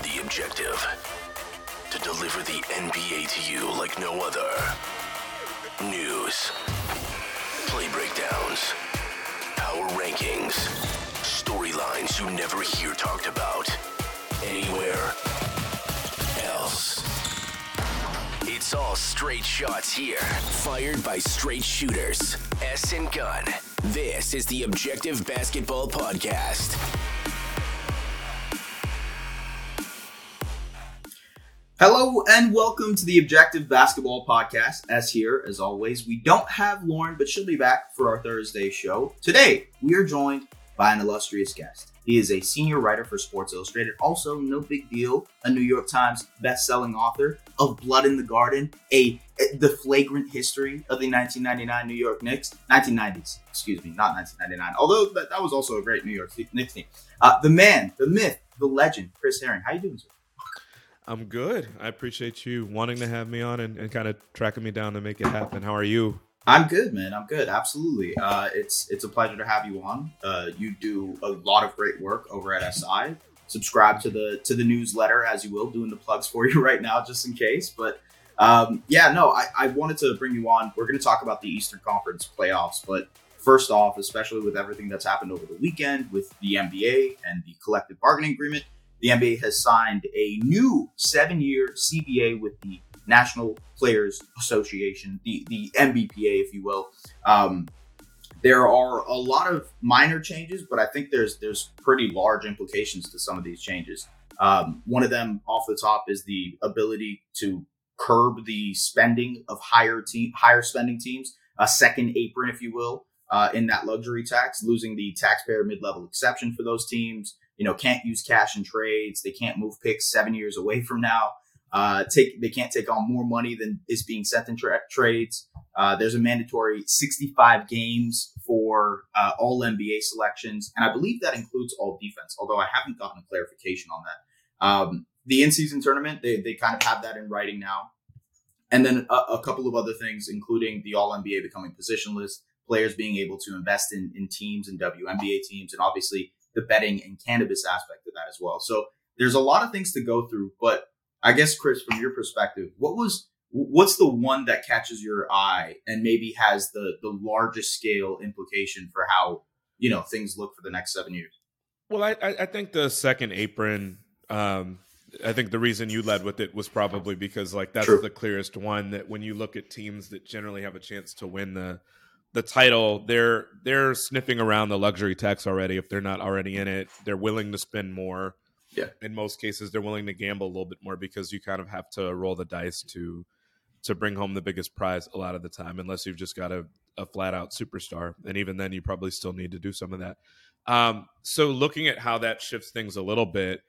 The objective to deliver the NBA to you like no other. News, play breakdowns, power rankings, storylines you never hear talked about anywhere else. It's all straight shots here, fired by straight shooters. S and Gun. This is the Objective Basketball Podcast. Hello and welcome to the Objective Basketball Podcast. As here, as always, we don't have Lauren, but she'll be back for our Thursday show. Today, we are joined by an illustrious guest. He is a senior writer for Sports Illustrated, also no big deal, a New York Times best-selling author of Blood in the Garden, a the flagrant history of the 1999 New York Knicks, 1990s, excuse me, not 1999. Although that, that was also a great New York Knicks team. Uh, the man, the myth, the legend, Chris Herring. How are you doing, sir? I'm good. I appreciate you wanting to have me on and, and kind of tracking me down to make it happen. How are you? I'm good, man. I'm good. Absolutely. Uh, it's it's a pleasure to have you on. Uh, you do a lot of great work over at SI. Subscribe to the to the newsletter as you will, doing the plugs for you right now, just in case. But um, yeah, no, I, I wanted to bring you on. We're going to talk about the Eastern Conference playoffs, but first off, especially with everything that's happened over the weekend with the NBA and the collective bargaining agreement, the NBA has signed a new seven-year CBA with the National Players Association, the the NBPA, if you will. Um, there are a lot of minor changes, but I think there's there's pretty large implications to some of these changes. Um, one of them, off the top, is the ability to curb the spending of higher team higher spending teams, a second apron, if you will, uh, in that luxury tax, losing the taxpayer mid level exception for those teams. You know, can't use cash in trades. They can't move picks seven years away from now. Uh, take they can't take on more money than is being sent in tra- trades. Uh, there's a mandatory 65 games for uh, all NBA selections, and I believe that includes all defense. Although I haven't gotten a clarification on that. Um, the in-season tournament, they they kind of have that in writing now, and then a, a couple of other things, including the All NBA becoming positionless, players being able to invest in in teams and WNBA teams, and obviously the betting and cannabis aspect of that as well. So there's a lot of things to go through, but I guess Chris, from your perspective, what was what's the one that catches your eye and maybe has the the largest scale implication for how you know things look for the next seven years? Well, I I think the second apron. Um, I think the reason you led with it was probably because like that's True. the clearest one that when you look at teams that generally have a chance to win the the title, they're they're sniffing around the luxury tax already. If they're not already in it, they're willing to spend more. Yeah. In most cases, they're willing to gamble a little bit more because you kind of have to roll the dice to to bring home the biggest prize a lot of the time, unless you've just got a, a flat out superstar. And even then, you probably still need to do some of that. Um, so, looking at how that shifts things a little bit,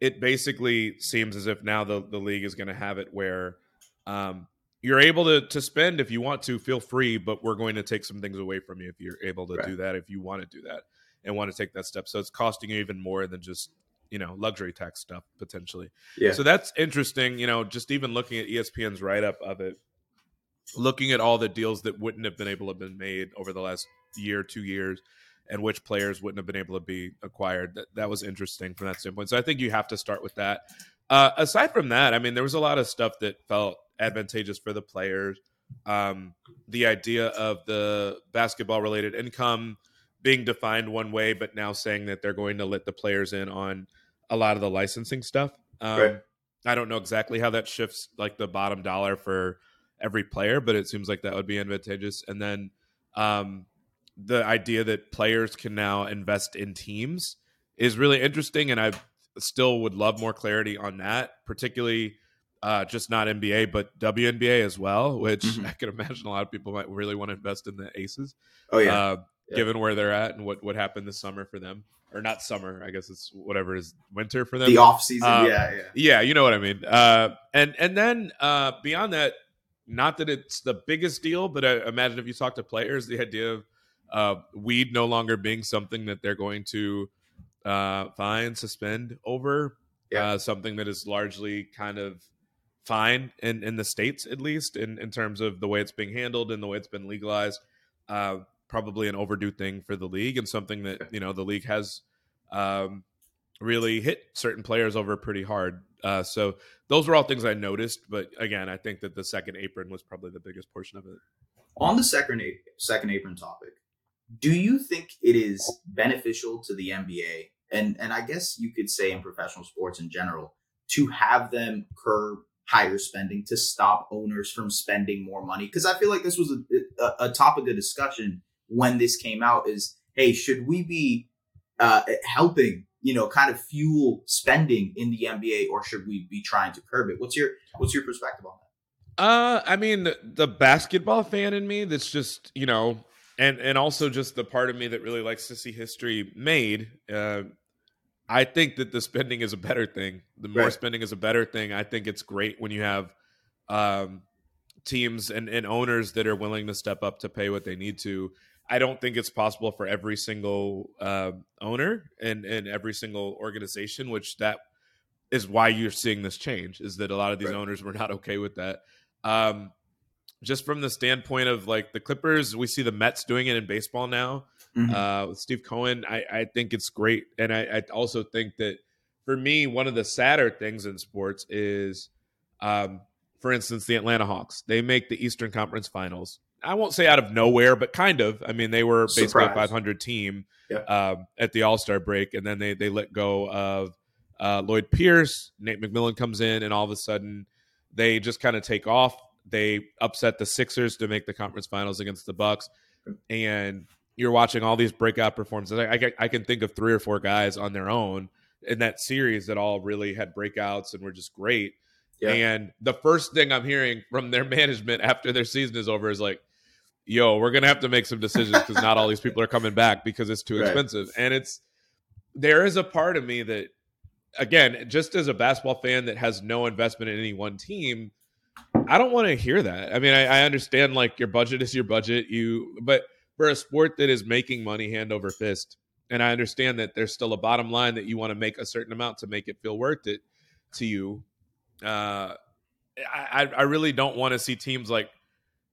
it basically seems as if now the, the league is going to have it where um, you're able to, to spend if you want to, feel free, but we're going to take some things away from you if you're able to Right. do that, if you want to do that and want to take that step. So, it's costing you even more than just you know luxury tax stuff potentially Yeah, so that's interesting you know just even looking at espn's write-up of it looking at all the deals that wouldn't have been able to have been made over the last year two years and which players wouldn't have been able to be acquired that, that was interesting from that standpoint so i think you have to start with that uh, aside from that i mean there was a lot of stuff that felt advantageous for the players um, the idea of the basketball related income being defined one way, but now saying that they're going to let the players in on a lot of the licensing stuff. Um, Right. I don't know exactly how that shifts like the bottom dollar for every player, but it seems like that would be advantageous. And then um, the idea that players can now invest in teams is really interesting, and I still would love more clarity on that, particularly uh, just not NBA, but WNBA as well, which Mhm. I can imagine a lot of people might really want to invest in the Aces, oh yeah, uh, Yeah. given where they're at and what, what happened this summer for them. Or not summer, I guess it's whatever is winter for them. the off season. uh, yeah, yeah, Yeah, you know what I mean. Uh, and and then uh, beyond that, not that it's the biggest deal, but I imagine if you talk to players, the idea of uh, weed no longer being something that they're going to uh, fine, suspend over, Yeah. uh, something that is largely kind of fine in, in the states, at least in, in terms of the way it's being handled and the way it's been legalized. Uh, probably an overdue thing for the league and something that you know the league has um, really hit certain players over pretty hard. Uh, so those were all things I noticed. But again, I think that the second apron was probably the biggest portion of it. On the second second apron topic, do you think it is beneficial to the NBA and and I guess you could say in professional sports in general to have them curb higher spending to stop owners from spending more money? Because I feel like this was a, a, a topic of discussion when this came out. Is hey, should we be uh, helping you know kind of fuel spending in the NBA, or should we be trying to curb it? What's your what's your perspective on that? Uh, I mean, the, the basketball fan in me that's just you know and and also just the part of me that really likes to see history made. Uh, I think that the spending is a better thing. The more right. spending is a better thing. I think it's great when you have um, teams and, and owners that are willing to step up to pay what they need to. I don't think it's possible for every single uh, owner and, and every single organization, which that is why you're seeing this change, is that a lot of these right. owners were not okay with that. Um, just from the standpoint of like the Clippers, we see the Mets doing it in baseball now. Mm-hmm. Uh, with Steve Cohen, I, I think it's great, and I, I, also think that for me, one of the sadder things in sports is, um, for instance, the Atlanta Hawks. They make the Eastern Conference Finals. I won't say out of nowhere, but kind of. I mean, they were basically Surprise. a 500 team yeah. uh, at the All Star break, and then they they let go of uh, Lloyd Pierce. Nate McMillan comes in, and all of a sudden, they just kind of take off they upset the Sixers to make the conference finals against the Bucks, and you're watching all these breakout performances. I, I, I, can think of three or four guys on their own in that series that all really had breakouts and were just great. Yeah. And the first thing I'm hearing from their management after their season is over is like, "Yo, we're gonna have to make some decisions because not all these people are coming back because it's too right. expensive." And it's there is a part of me that, again, just as a basketball fan that has no investment in any one team I don't want to hear that. I mean, I, I, understand like your budget is your budget. You, but for a sport that is making money hand over fist, and I understand that there's still a bottom line that you want to make a certain amount to make it feel worth it to you. Uh, I, I really don't want to see teams like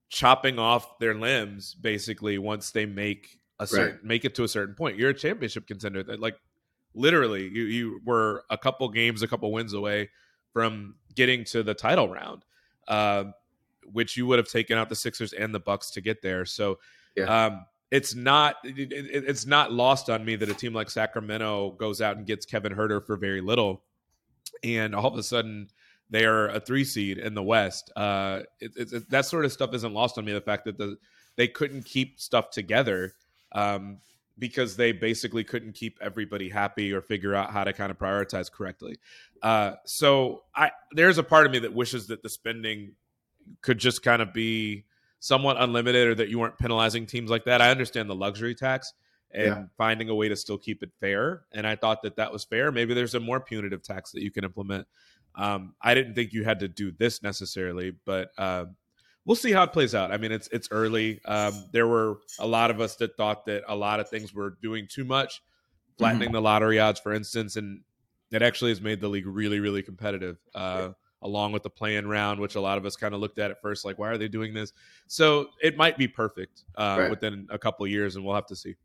chopping off their limbs basically once they make a certain right. make it to a certain point. You're a championship contender. That like literally you you were a couple games, a couple wins away from getting to the title round uh, which you would have taken out the Sixers and the Bucks to get there. So yeah. um, it's not it, it, it's not lost on me that a team like Sacramento goes out and gets Kevin Huerter for very little, and all of a sudden they are a three seed in the West. Uh, it, that sort of stuff isn't lost on me. The fact that the they couldn't keep stuff together. Um, because they basically couldn't keep everybody happy or figure out how to kind of prioritize correctly. Uh, so I there's a part of me that wishes that the spending could just kind of be somewhat unlimited or that you weren't penalizing teams like that. I understand the luxury tax and yeah. finding a way to still keep it fair. And I thought that that was fair. Maybe there's a more punitive tax that you can implement. Um, I didn't think you had to do this necessarily, but uh, we'll see how it plays out. I mean, it's it's early. Um, there were a lot of us that thought that a lot of things were doing too much, flattening mm-hmm. the lottery odds, for instance, and it actually has made the league really, really competitive. Uh, Along with the playing round, which a lot of us kind of looked at at first, like, why are they doing this? So it might be perfect uh, right. within a couple years, and we'll have to see.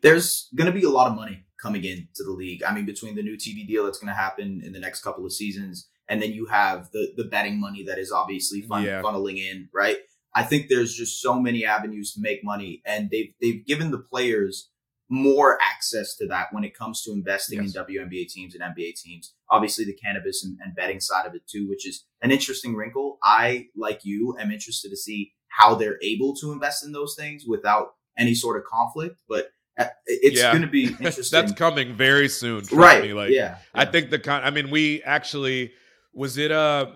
There's going to be a lot of money coming into the league. I mean, between the new TV deal that's going to happen in the next couple of seasons, and then you have the the betting money that is obviously fun, yeah. funneling in, right? I think there's just so many avenues to make money, and they've they've given the players more access to that when it comes to investing yes. in WNBA teams and NBA teams. Obviously, the cannabis and, and, betting side of it too, which is an interesting wrinkle. I, like you, am interested to see how they're able to invest in those things without any sort of conflict. But uh, it's yeah. going to be interesting. That's coming very soon, right? Me. Like, yeah, yeah, I think the con. I mean, we actually was it uh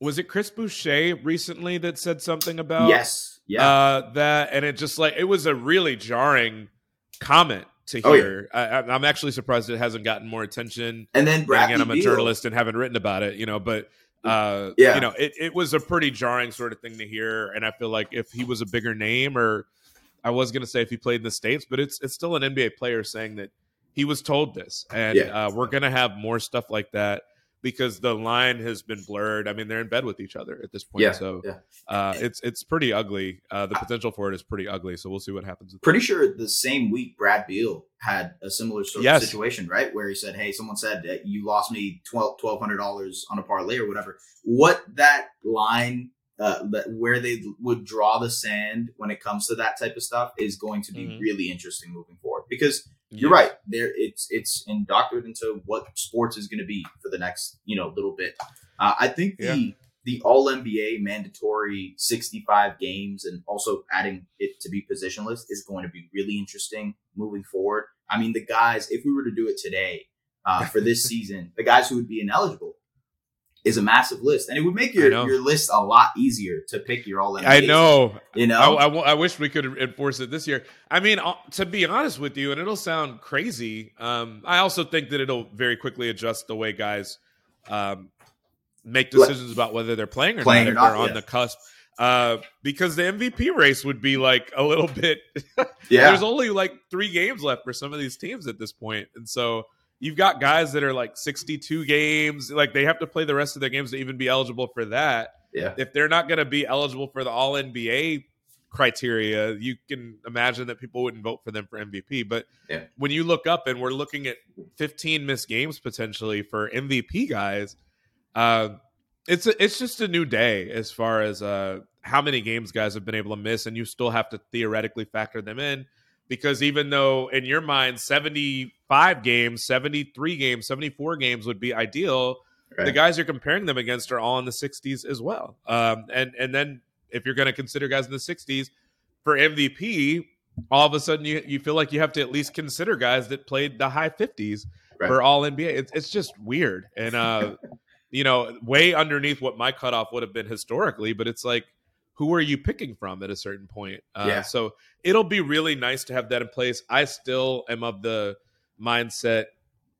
was it Chris Boucher recently that said something about yes, yeah, uh, that, and it just like it was a really jarring comment to hear. Oh, yeah. I, am actually surprised it hasn't gotten more attention. And then Bradley again, I'm a Beal. journalist and haven't written about it, you know, but uh, yeah. you know, it, it was a pretty jarring sort of thing to hear. And I feel like if he was a bigger name, or I was going to say if he played in the states, but it's it's still an NBA player saying that he was told this, and yeah. uh, we're going to have more stuff like that because the line has been blurred. I mean, they're in bed with each other at this point. Yeah, so yeah. Uh, it's it's pretty ugly. Uh, the potential for it is pretty ugly. So we'll see what happens. Pretty sure the same week Brad Beal had a similar sort of situation, right? Where he said, "Hey, someone said that you lost me twelve twelve hundred dollars on a parlay or whatever." What that line, uh, where they would draw the sand when it comes to that type of stuff is going to be Mhm. really interesting moving forward because. You're Yes. right. There, it's it's indoctrinated into what sports is going to be for the next you know little bit. Uh, I think the Yeah. the All NBA mandatory 65 games and also adding it to be positionless is going to be really interesting moving forward. I mean, the guys, if we were to do it today uh, for this season, the guys who would be ineligible is a massive list, and it would make your your list a lot easier to pick your All. I know. you know. I wish we could enforce it this year. I mean, uh, to be honest with you, and it'll sound crazy. Um, I also think that it'll very quickly adjust the way guys um, make decisions about whether they're playing or Playing not or not, they're on yeah. the cusp. Uh, because the MVP race would be like a little bit. yeah, There's only like three games left for some of these teams at this point, and so you've got guys that are like 62 games. Like they have to play the rest of their games to even be eligible for that yeah, if they're not going to be eligible for the all NBA criteria, you can imagine that people wouldn't vote for them for MVP. But Yeah. when you look up and we're looking at 15 missed games potentially for MVP guys, uh, it's a, it's just a new day as far as uh, how many games guys have been able to miss, and you still have to theoretically factor them in because even though in your mind 75 games, 73 games, 74 games would be ideal, the guys you're comparing them against are all in the 60s as well. Um, and and then if you're going to consider guys in the 60s for MVP, all of a sudden you you feel like you have to at least consider guys that played the high 50s Right. for all NBA. It's it's just weird and uh, you know way underneath what my cutoff would have been historically. But it's like who are you picking from at a certain point? Uh, Yeah. So it'll be really nice to have that in place. I still am of the mindset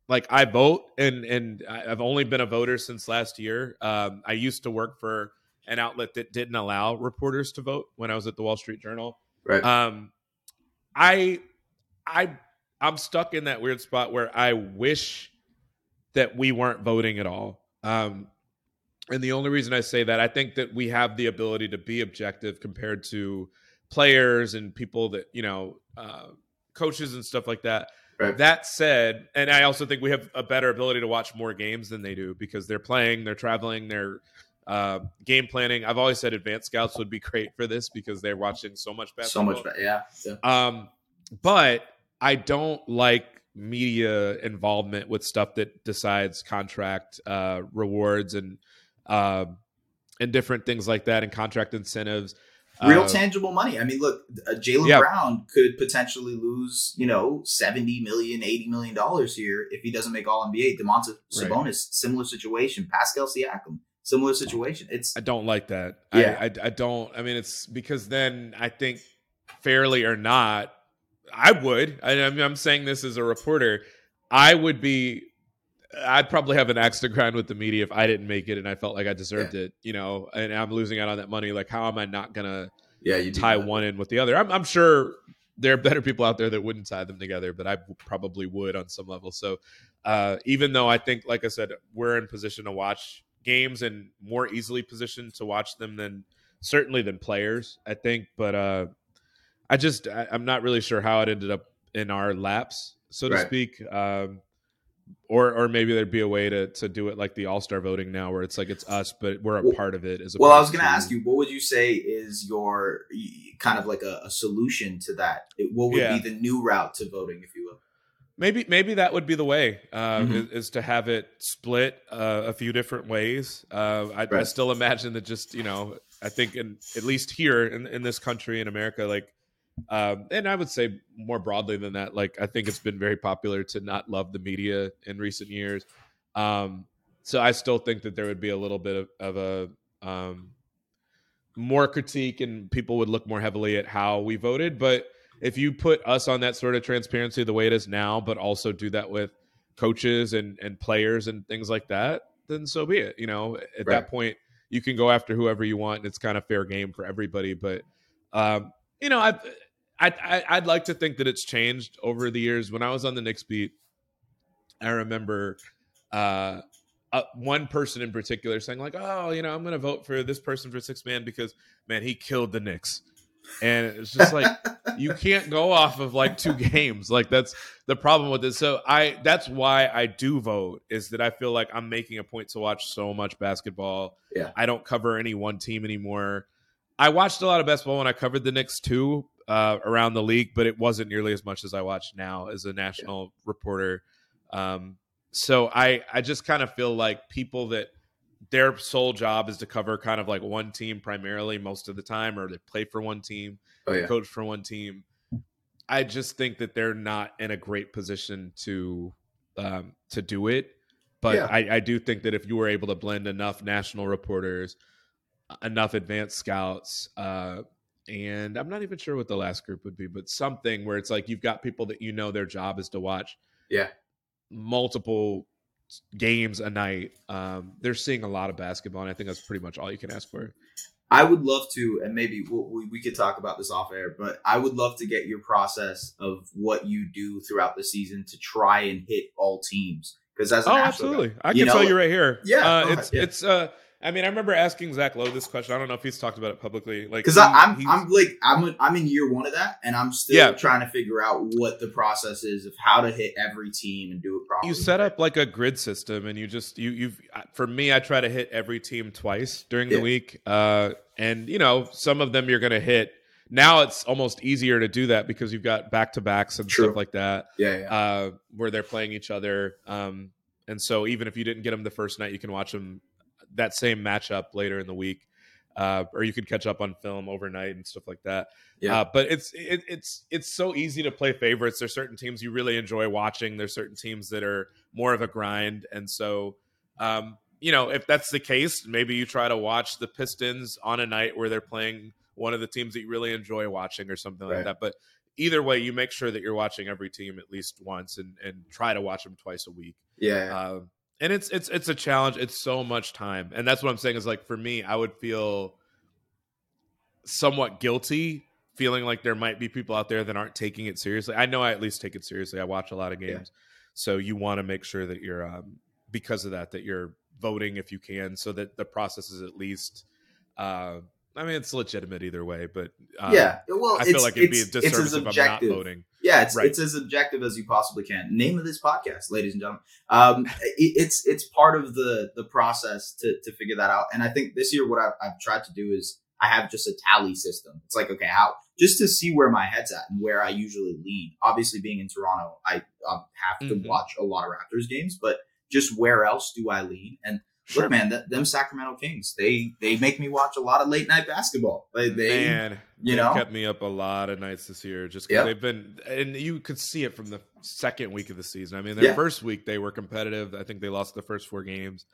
like I vote and and I've only been a voter since last year. Um, I used to work for an outlet that didn't allow reporters to vote when I was at the Wall Street Journal. right. Um, I I I'm stuck in that weird spot where I wish that we weren't voting at all. Um, and the only reason I say that I think that we have the ability to be objective compared to players and people that you know uh, coaches and stuff like that. Right. That said, and I also think we have a better ability to watch more games than they do because they're playing, they're traveling, they're uh, game planning. I've always said advanced scouts would be great for this because they're watching so much better. so much better. Yeah, yeah. Um, but I don't like media involvement with stuff that decides contract uh, rewards and uh, and different things like that and contract incentives. real Uh, tangible money. I mean, look, uh, Jalen Yeah. Brown could potentially lose, you know, 70 million, 80 million dollars here if he doesn't make all NBA. Domantas Right. Sabonis, similar situation. Pascal Siakam, similar situation. It's I don't like that. Yeah. I, I I don't. I mean, it's because then I think fairly or not, I would. I, I mean, I'm saying this as a reporter. I would be. I'd probably have an axe to grind with the media if I didn't make it and I felt like I deserved it. You know, and I'm losing out on that money. Like, how am I not gonna yeah, you tie one in with the other? I'm, I'm sure there are better people out there that wouldn't tie them together, but I probably would on some level. So, uh, even though I think, like I said, we're in position to watch games and more easily positioned to watch them than certainly than players, I think. But uh, I just I, I'm not really sure how it ended up in our laps, so to Right. speak. Um, or, or maybe there'd be a way to, to do it like the All Star voting now, where it's like it's us, but we're a Well- part of it. As Well, I was going to ask you, what would you say is your kind of like a, a solution to that? It- What would Yeah. be the new route to voting, if you will? Maybe maybe that would be the way uh, Mhm. is, is to have it split uh, a few different ways. Uh, I, I still imagine that just you know I think in at least here in, in this country in America, like, um, and I would say more broadly than that, like I think it's been very popular to not love the media in recent years. Um, so I still think that there would be a little bit of, of a um, more critique and people would look more heavily at how we voted, but if you put us on that sort of transparency the way it is now, but also do that with coaches and and players and things like that, then so be it. You know, at Right. that point, you can go after whoever you want, and it's kind of fair game for everybody. But um, you know, I've, I I I'd like to think that it's changed over the years. When I was on the Knicks beat, I remember uh, uh, one person in particular saying like, "Oh, you know, I'm going to vote for this person for six man because man, he killed the Knicks," and it's just like you can't go off of like two games. Like that's the problem with this. So I that's why I do vote is that I feel like I'm making a point to watch so much basketball. Yeah. I don't cover any one team anymore. I watched a lot of basketball when I covered the Knicks too uh, around the league, but it wasn't nearly as much as I watch now as a national yeah. reporter. Um, so I I just kind of feel like people that their sole job is to cover kind of like one team primarily most of the time, or they play for one team, oh, yeah. coach for one team. I just think that they're not in a great position to um, to do it. But Yeah. I, I do think that if you were able to blend enough national reporters, enough advanced scouts, uh, and I'm not even sure what the last group would be, but something where it's like you've got people that you know their job is to watch Yeah. multiple games a night. Um, they're seeing a lot of basketball, and I think that's pretty much all you can ask for. I would love to, and maybe we'll, we we could talk about this off air, but I would love to get your process of what you do throughout the season to try and hit all teams. Because as Oh, absolutely! guy, I can know, tell you right here. Yeah, uh, it's ahead, yeah. it's. Uh, I mean, I remember asking Zach Lowe this question. I don't know if he's talked about it publicly. Like, because I'm he's- I'm like I'm I'm in year one of that, and I'm still Yeah. trying to figure out what the process is of how to hit every team and do it properly. you set up like a grid system and you just you you've for me i try to hit every team twice during Yeah. the week uh and you know some of them you're gonna hit now it's almost easier to do that because you've got back to backs and True. stuff like that yeah, yeah, uh where they're playing each other um and so even if you didn't get them the first night you can watch them that same matchup later in the week uh, or you could catch up on film overnight and stuff like that. Yeah. Uh, but it's it, it's it's so easy to play favorites. There's certain teams you really enjoy watching. There's certain teams that are more of a grind, and so um, you know if that's the case, maybe you try to watch the Pistons on a night where they're playing one of the teams that you really enjoy watching or something Right. like that. But either way, you make sure that you're watching every team at least once, and and try to watch them twice a week. yeah, yeah. Um, and it's it's it's a challenge. It's so much time, and that's what I'm saying is like for me, I would feel somewhat guilty feeling like there might be people out there that aren't taking it seriously. I know I at least take it seriously. I watch a lot of Yeah. games, so you want to make sure that you're um, because of that that you're voting if you can, so that the process is at least. Uh, I mean, it's legitimate either way, but um, yeah. Well, I feel like it'd be a disservice if I'm not objective. voting. Yeah, it's Right. it's as objective as you possibly can. Name of this podcast, ladies and gentlemen. Um, it, it's it's part of the the process to to figure that out. And I think this year, what I've, I've tried to do is I have just a tally system. It's like okay, how just to see where my head's at and where I usually lean. Obviously, being in Toronto, I um, have to Mhm. watch a lot of Raptors games, but just where else do I lean? And look, man, th- them Sacramento Kings, they they make me watch a lot of late night basketball. They, they Man, you know? kept me up a lot of nights this year just because Yep. they've been, and you could see it from the second week of the season. I mean, their Yeah. first week they were competitive. I think they lost the first four games,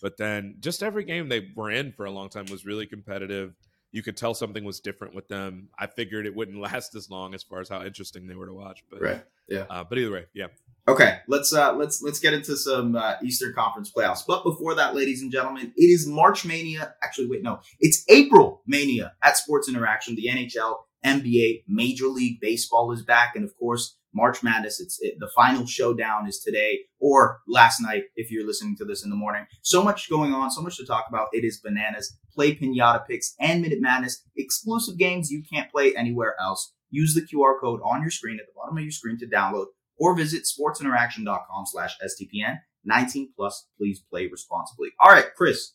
but then just every game they were in for a long time was really competitive. You could tell something was different with them. I figured it wouldn't last as long as far as how interesting they were to watch, but right. Yeah. Uh, but either way, yeah. Okay, let's uh let's let's get into some uh, Eastern Conference playoffs. But before that, ladies and gentlemen, it is March Mania. Actually, wait, no, it's April Mania at Sports Interaction. The NHL, NBA, Major League Baseball is back, and of course, March Madness. It's it, the final showdown is today or last night if you're listening to this in the morning. So much going on, so much to talk about. It is bananas. Play pinata picks and Minute Madness exclusive games you can't play anywhere else. Use the QR code on your screen at the bottom of your screen to download or visit sportsinteraction.com slash STPN. 19 plus, please play responsibly. All right, Chris,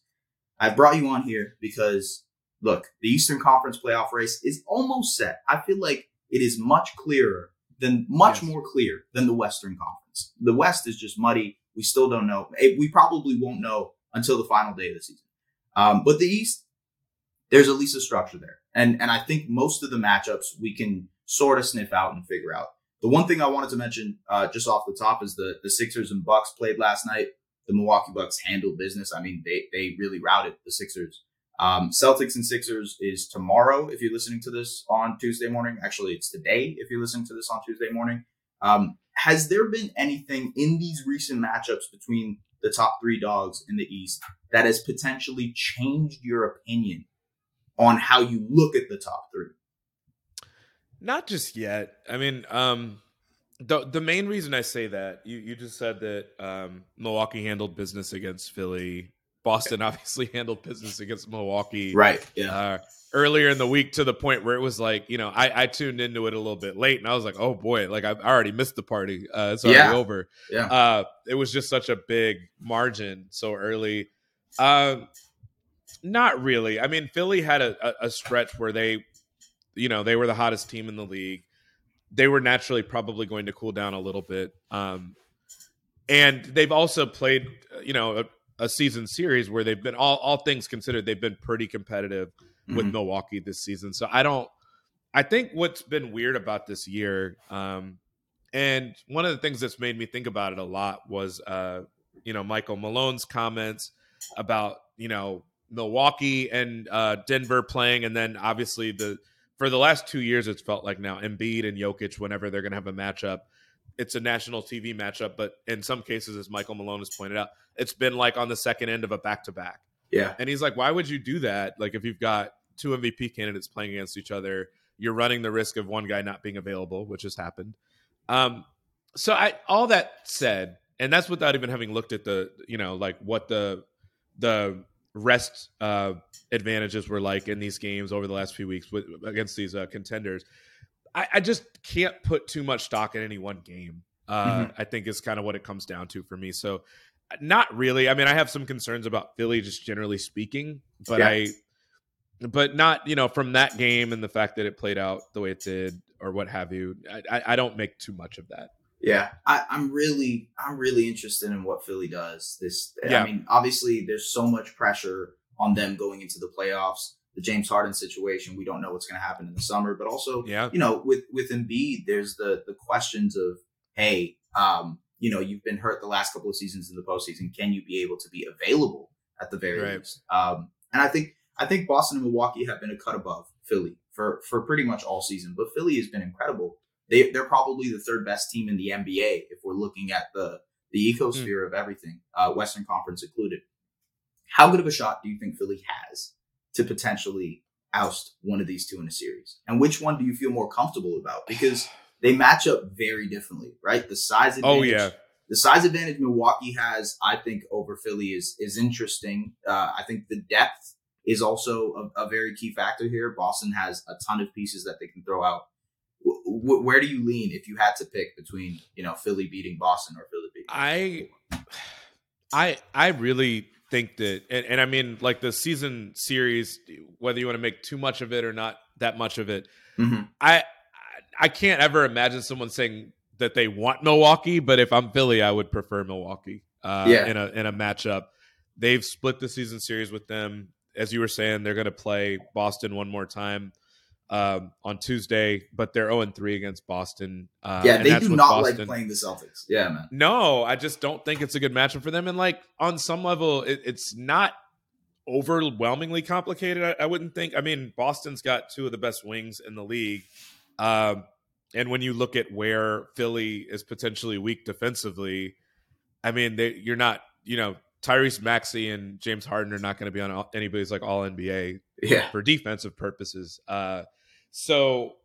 I brought you on here because, look, the Eastern Conference playoff race is almost set. I feel like it is much clearer than, much Yes. more clear than the Western Conference. The West is just muddy. We still don't know. We probably won't know until the final day of the season. Um, but the East, there's at least a structure there. And, and I think most of the matchups we can sort of sniff out and figure out. The one thing I wanted to mention, uh, just off the top, is the the Sixers and Bucks played last night. The Milwaukee Bucks handled business. I mean, they they really routed the Sixers. Um, Celtics and Sixers is tomorrow. If you're listening to this on Tuesday morning, actually, it's today. If you're listening to this on Tuesday morning, um, has there been anything in these recent matchups between the top three dogs in the East that has potentially changed your opinion on how you look at the top three? Not just yet. I mean, um, the the main reason I say that you you just said that um, Milwaukee handled business against Philly. Boston obviously handled business against Milwaukee. Right. Yeah. Uh, earlier in the week to the point where it was like, you know, I, I tuned into it a little bit late and I was like, oh boy, like I've already missed the party. Uh, it's already Yeah. over. Yeah. Uh, it was just such a big margin so early. Um, not really. I mean, Philly had a, a, a stretch where they, you know, they were the hottest team in the league. They were naturally probably going to cool down a little bit. Um, and they've also played, you know, a, a season series where they've been all all things considered, they've been pretty competitive with Mhm. Milwaukee this season. So I don't. I think what's been weird about this year, um, and one of the things that's made me think about it a lot was, uh, you know, Michael Malone's comments about you know Milwaukee and uh, Denver playing, and then obviously the for the last two years, it's felt like now Embiid and Jokic, whenever they're going to have a matchup, it's a national TV matchup. But in some cases, as Michael Malone has pointed out, it's been like on the second end of a back to back. Yeah. And he's like, why would you do that? Like, if you've got two MVP candidates playing against each other, you're running the risk of one guy not being available, which has happened. Um, so I, all that said, and that's without even having looked at the, you know, like what the the rest uh, advantages were like in these games over the last few weeks with against these uh, contenders. I, I just can't put too much stock in any one game. Uh, I think is kind of what it comes down to for me. So, not really. I mean, I have some concerns about Philly, just generally speaking, but Yeah. I, but not you know from that game and the fact that it played out the way it did or what have you. I, I, I don't make too much of that. Yeah, I, I'm really, I'm really interested in what Philly does. This, Yeah. I mean, obviously, there's so much pressure on them going into the playoffs. The James Harden situation, we don't know what's going to happen in the summer, but also, Yeah, you know, with with Embiid, there's the the questions of, hey, um, you know, you've been hurt the last couple of seasons in the postseason. Can you be able to be available at the very Right. least? Um, and I think I think Boston and Milwaukee have been a cut above Philly for for pretty much all season, but Philly has been incredible. They they're probably the third best team in the NBA if we're looking at the the ecosphere of everything, uh, Western Conference included. How good of a shot do you think Philly has to potentially oust one of these two in a series? And which one do you feel more comfortable about? Because they match up very differently, right? The size advantage. Oh yeah, The size advantage Milwaukee has, I think, over Philly is is interesting. Uh, I think the depth is also a, a very key factor here. Boston has a ton of pieces that they can throw out. W- w- where do you lean if you had to pick between you know Philly beating Boston or Philly beating? I, I, I really think that, and, and I mean, like the season series, whether you want to make too much of it or not that much of it, Mhm. I, I- I can't ever imagine someone saying that they want Milwaukee, but if I'm Philly, I would prefer Milwaukee. Uh, Yeah. in a in a matchup, they've split the season series with them. As you were saying, they're going to play Boston one more time um, on Tuesday, but they're 0 3 against Boston. Uh, yeah, they do not Boston. like playing the Celtics. Yeah, man. No, I just don't think it's a good matchup for them. And like on some level, it, it's not overwhelmingly complicated. I, I wouldn't think. I mean, Boston's got two of the best wings in the league, um, and when you look at where Philly is potentially weak defensively, I mean, they, you're not. You know, Tyrese Maxey and James Harden are not going to be on all, anybody's like All NBA Yeah, for defensive purposes. Uh, so,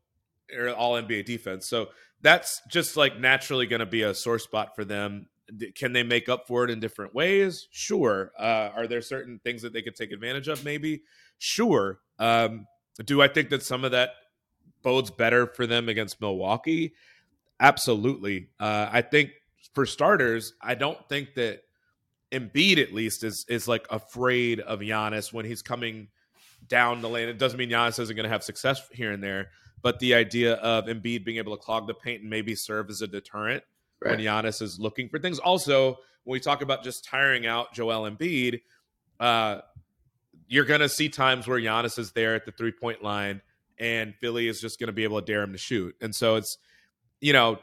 or all NBA defense. So that's just like naturally going to be a sore spot for them. Can they make up for it in different ways? Sure. Uh, are there certain things that they could take advantage of? Maybe. Sure. Um, do I think that some of that bodes better for them against Milwaukee? Absolutely. Uh, I think for starters, I don't think that Embiid at least is is like afraid of Giannis when he's coming down the lane. It doesn't mean Giannis isn't going to have success here and there, but the idea of Embiid being able to clog the paint and maybe serve as a deterrent when right. Giannis is looking for things. Also, when we talk about just tiring out Joel Embiid, uh, you're going to see times where Giannis is there at the three point line and Philly is just going to be able to dare him to shoot. And so it's, you know,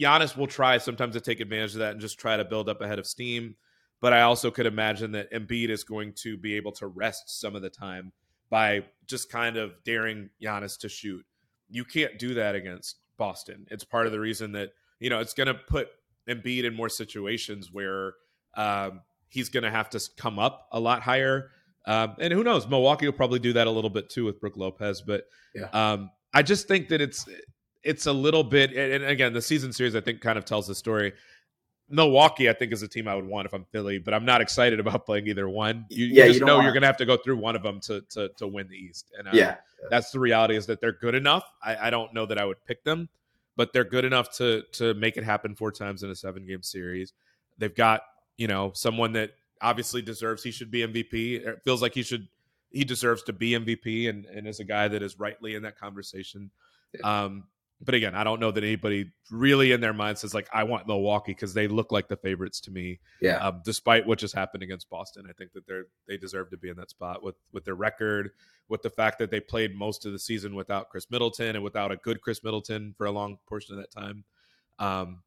Giannis will try sometimes to take advantage of that and just try to build up ahead of steam. But I also could imagine that Embiid is going to be able to rest some of the time by just kind of daring Giannis to shoot. You can't do that against Boston. It's part of the reason that, you know, it's going to put Embiid in more situations where um, he's going to have to come up a lot higher. Um, and who knows? Milwaukee will probably do that a little bit too with Brook Lopez. But Yeah. um, I just think that it's it's a little bit, and again, the season series I think kind of tells the story. Milwaukee, I think, is a team I would want if I'm Philly, but I'm not excited about playing either one. You, Yeah, you you just don't know wanna- you're going to have to go through one of them to to to win the East, and uh, Yeah. that's the reality. Is that they're good enough. I, I don't know that I would pick them, but they're good enough to to make it happen four times in a seven game series. They've got you know someone that obviously deserves he should be MVP. It feels like he should he deserves to be MVP, and and is a guy that is rightly in that conversation. Um, but again, I don't know that anybody really in their mind says like I want Milwaukee because they look like the favorites to me. Yeah. Um, despite what just happened against Boston, I think that they're they deserve to be in that spot with with their record, with the fact that they played most of the season without Khris Middleton and without a good Khris Middleton for a long portion of that time. Um,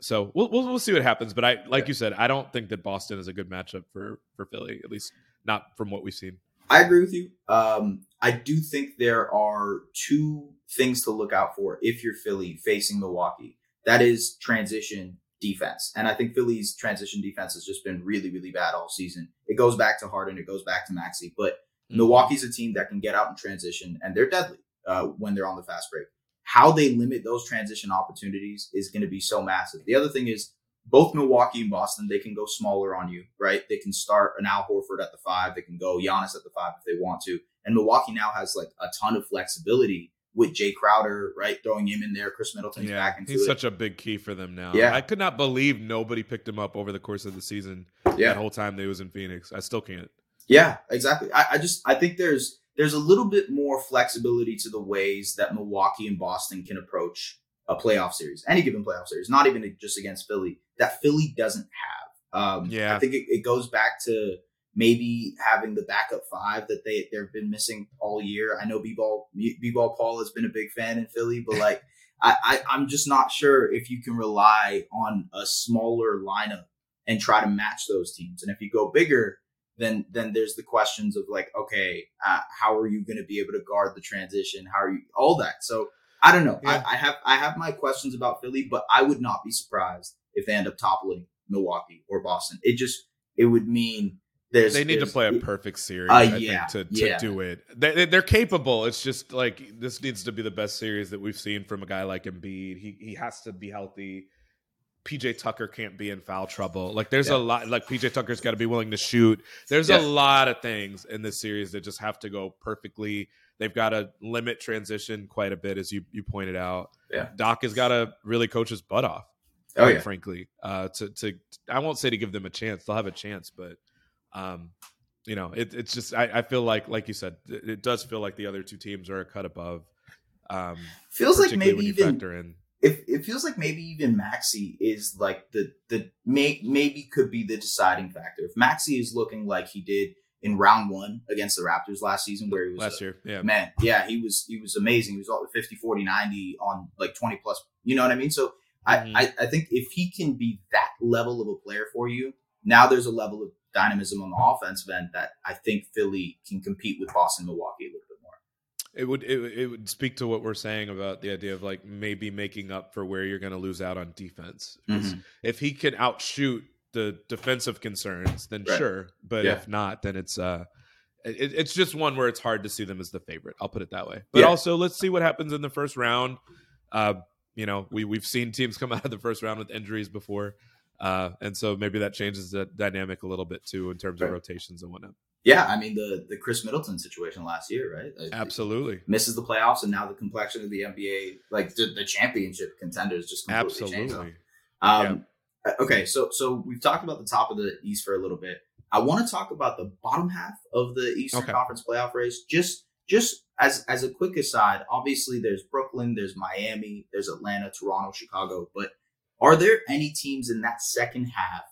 so we'll, we'll we'll see what happens. But I like Yeah. you said, I don't think that Boston is a good matchup for for Philly, at least not from what we've seen. I agree with you. Um, I do think there are two things to look out for if you're Philly facing Milwaukee. That is transition defense. And I think Philly's transition defense has just been really, really bad all season. It goes back to Harden, it goes back to Maxey, but Milwaukee's a team that can get out in transition and they're deadly uh, when they're on the fast break. How they limit those transition opportunities is going to be so massive. The other thing is both Milwaukee and Boston, they can go smaller on you, right? They can start an Al Horford at the five. They can go Giannis at the five if they want to. And Milwaukee now has like a ton of flexibility with Jae Crowder, right? Throwing him in there. Khris Middleton's Yeah, back into he's it. such a big key for them now. Yeah. I could not believe nobody picked him up over the course of the season. yeah. That whole time they was in Phoenix, I still can't. Yeah, exactly. I, I just I think there's there's a little bit more flexibility to the ways that Milwaukee and Boston can approach a playoff series, any given playoff series, not even just against Philly, that Philly doesn't have. Um, Yeah. I think it, it goes back to maybe having the backup five that they they've been missing all year. I know B-ball B-ball Paul has been a big fan in Philly, but like I, I I'm just not sure if you can rely on a smaller lineup and try to match those teams. And if you go bigger, then then there's the questions of like, okay, uh, how are you going to be able to guard the transition? How are you all that? So I don't know. Yeah. I, I have I have my questions about Philly, but I would not be surprised if they end up toppling Milwaukee or Boston. It just it would mean there's They need to play a perfect series, Uh, I yeah, think, to, to yeah. do it. They, they- they're capable. It's just like this needs to be the best series that we've seen from a guy like Embiid. He he has to be healthy. PJ Tucker can't be in foul trouble. Like there's Yeah. a lot. Like PJ Tucker's got to be willing to shoot. There's Yeah. a lot of things in this series that just have to go perfectly. They've got to limit transition quite a bit, as you you pointed out. Yeah. Doc has got to really coach his butt off Oh yeah, frankly. Uh, to to I won't say to give them a chance; they'll have a chance, but um, you know, it, it's just I, I feel like, like you said, it, it does feel like the other two teams are a cut above. Um, feels like maybe even factor in. it, it feels like maybe even Maxey is like the the may, maybe could be the deciding factor. If Maxey is looking like he did in round one against the Raptors last season, where he was last a- year. Yeah, man, yeah, he was he was amazing. He was all 50, 40, 90 on like 20 plus. You know what I mean? So Mhm. I, I I think if he can be that level of a player for you, now there's a level of dynamism on the offensive end that I think Philly can compete with Boston, Milwaukee a little bit more. it would it, would- it would speak to what we're saying about the idea of like maybe making up for where you're going to lose out on defense. 'Cause If he can outshoot the defensive concerns, then Right. sure. But Yeah. if not, then it's uh. It, it's just one where it's hard to see them as the favorite. I'll put it that way. But Yeah. also, let's see what happens in the first round. Uh, you know, we we've seen teams come out of the first round with injuries before, uh, and so maybe that changes the dynamic a little bit too in terms of rotations and whatnot. Yeah, I mean the the Khris Middleton situation last year, right? Like, Absolutely, misses the playoffs, and now the complexion of the NBA, like the, the championship contenders, just completely changed. absolutely. Um, uh, Okay, so so we've talked about the top of the East for a little bit. I want to talk about the bottom half of the Eastern Okay. Conference playoff race. Just just as as a quick aside, obviously there's Brooklyn, there's Miami, there's Atlanta, Toronto, Chicago. But are there any teams in that second half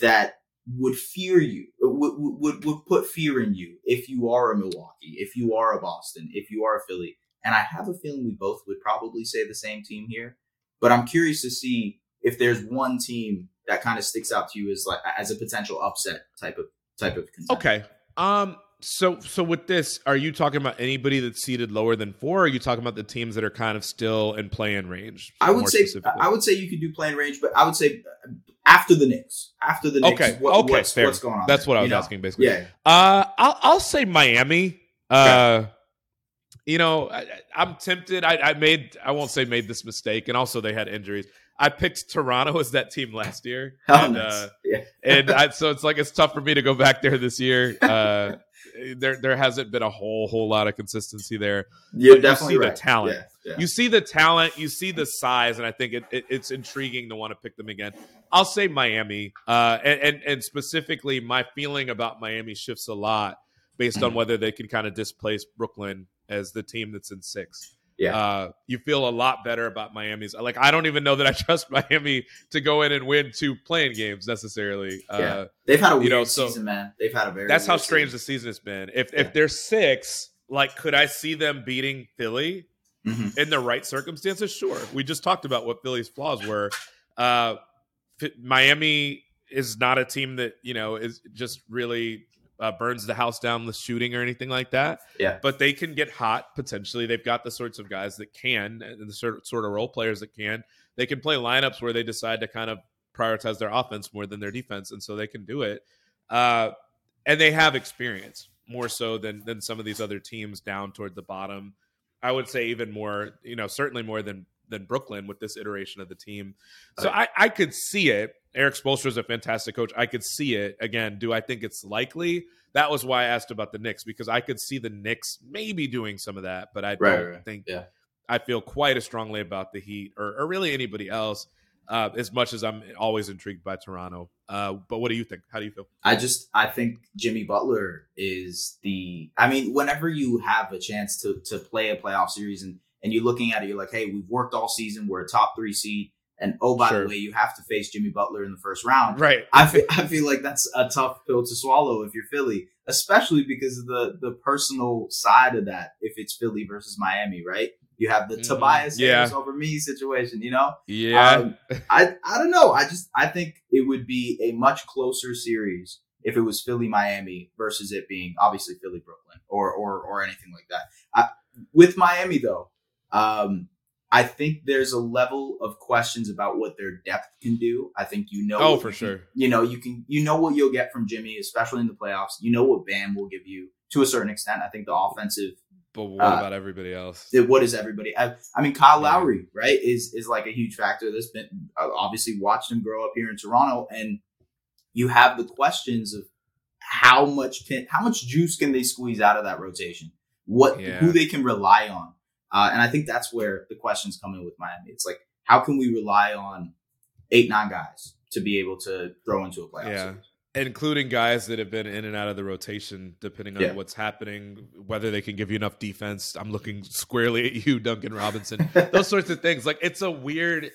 that would fear you, would would would, would put fear in you if you are a Milwaukee, if you are a Boston, if you are a Philly? And I have a feeling we both would probably say the same team here. But I'm curious to see if there's one team that kind of sticks out to you as like as a potential upset type of type of contender. Okay. Um. So so with this, are you talking about anybody that's seated lower than four? Or are you talking about the teams that are kind of still in play-in range? I would say? I would say you could do play-in range, but I would say uh, after the Knicks, after the Knicks, Okay, what, okay, what's, fair. what's going on? That's there, what I was know? asking, basically. Yeah, Uh, I'll I'll say Miami. Uh, you know, I, am tempted. I, I, made, I won't say made this mistake, and also they had injuries. I picked Toronto as that team last year, oh, and, nice. uh, yeah. and I, so it's like it's tough for me to go back there this year. Uh, there, there hasn't been a whole, whole lot of consistency there. You're But definitely you see right. the talent. Yeah, yeah. You see the talent, you see the size, and I think it, it, it's intriguing to want to pick them again. I'll say Miami, uh, and, and and specifically, my feeling about Miami shifts a lot based on whether they can kind of displace Brooklyn as the team that's in six. Yeah. Uh, you feel a lot better about Miami's. Like I don't even know that I trust Miami to go in and win two play-in games necessarily. Uh, Yeah. They've had a weird you know, so- season, man. They've had a very. that's how strange season. the season has been. If Yeah. if they're six, like, could I see them beating Philly? Mhm. in the right circumstances, sure. We just talked about what Philly's flaws were. Uh, Miami is not a team that you know is just really uh, burns the house down with shooting or anything like that. Yeah. but they can get hot potentially. They've got the sorts of guys that can, and the sort sort of role players that can. They can play lineups where they decide to kind of prioritize their offense more than their defense, and so they can do it. Uh, and they have experience more so than than some of these other teams down toward the bottom. I would say even more, you know, certainly more than than Brooklyn with this iteration of the team. So I, I could see it. Erik Spoelstra is a fantastic coach. I could see it. Again, do I think it's likely? That was why I asked about the Knicks because I could see the Knicks maybe doing some of that, but I Right, don't right, think yeah. I feel quite as strongly about the Heat or, or really anybody else. Uh, as much as I'm always intrigued by Toronto, uh, but what do you think? How do you feel? I just I think Jimmy Butler is the I mean, whenever you have a chance to to play a playoff series and and you're looking at it, you're like, hey, we've worked all season, we're a top three seed, and oh by Sure. the way, you have to face Jimmy Butler in the first round. Right. I feel I feel like that's a tough pill to swallow if you're Philly, especially because of the the personal side of that. If it's Philly versus Miami, right? You have the Mhm. Tobias Yeah. Harris over me situation, you know. Yeah. Um, I I don't know. I just I think it would be a much closer series if it was Philly Miami versus it being obviously Philly Brooklyn or or or anything like that. I, with Miami though, um, I think there's a level of questions about what their depth can do. I think you know. Oh, for you sure. you know you can you know what you'll get from Jimmy, especially in the playoffs. You know what Bam will give you to a certain extent. I think the offensive but what uh, about everybody else? what is everybody? I, I mean, Kyle Yeah. Lowry, right, is is like a huge factor. That's been uh, obviously watched him grow up here in Toronto, and you have the questions of how much can how much juice can they squeeze out of that rotation? What Yeah. who they can rely on, uh, and I think that's where the questions come in with Miami. It's like how can we rely on eight nine guys to be able to throw into a playoff? Yeah. series? including guys that have been in and out of the rotation, depending on Yeah. what's happening, whether they can give you enough defense. I'm looking squarely at you, Duncan Robinson. Those sorts of things. Like it's a weird.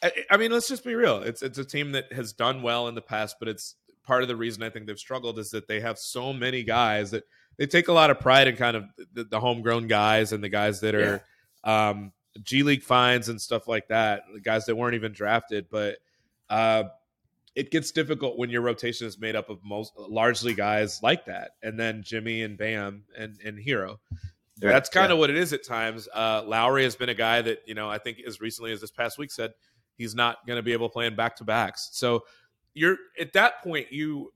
I, I mean, let's just be real. It's it's a team that has done well in the past, but it's part of the reason I think they've struggled is that they have so many guys that they take a lot of pride in kind of the, the homegrown guys and the guys that are um, G League fines and stuff like that. The guys that weren't even drafted, but. Uh, it gets difficult when your rotation is made up of most largely guys like that, and then Jimmy and Bam and and Herro. Yeah, That's kind yeah. of what it is at times. Uh, Lowry has been a guy that you know I think as recently as this past week said he's not going to be able to play in back to backs. So you're at that point you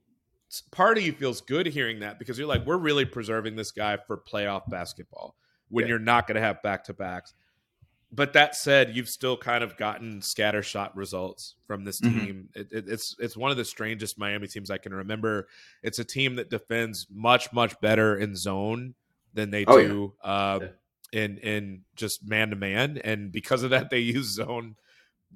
part of you feels good hearing that because you're like we're really preserving this guy for playoff basketball when Yeah. you're not going to have back to backs. But that said, you've still kind of gotten scattershot results from this Mhm. team. It, it, it's it's one of the strangest Miami teams I can remember. It's a team that defends much much better in zone than they Oh, yeah. do uh, Yeah. in in just man to man, and because of that, they use zone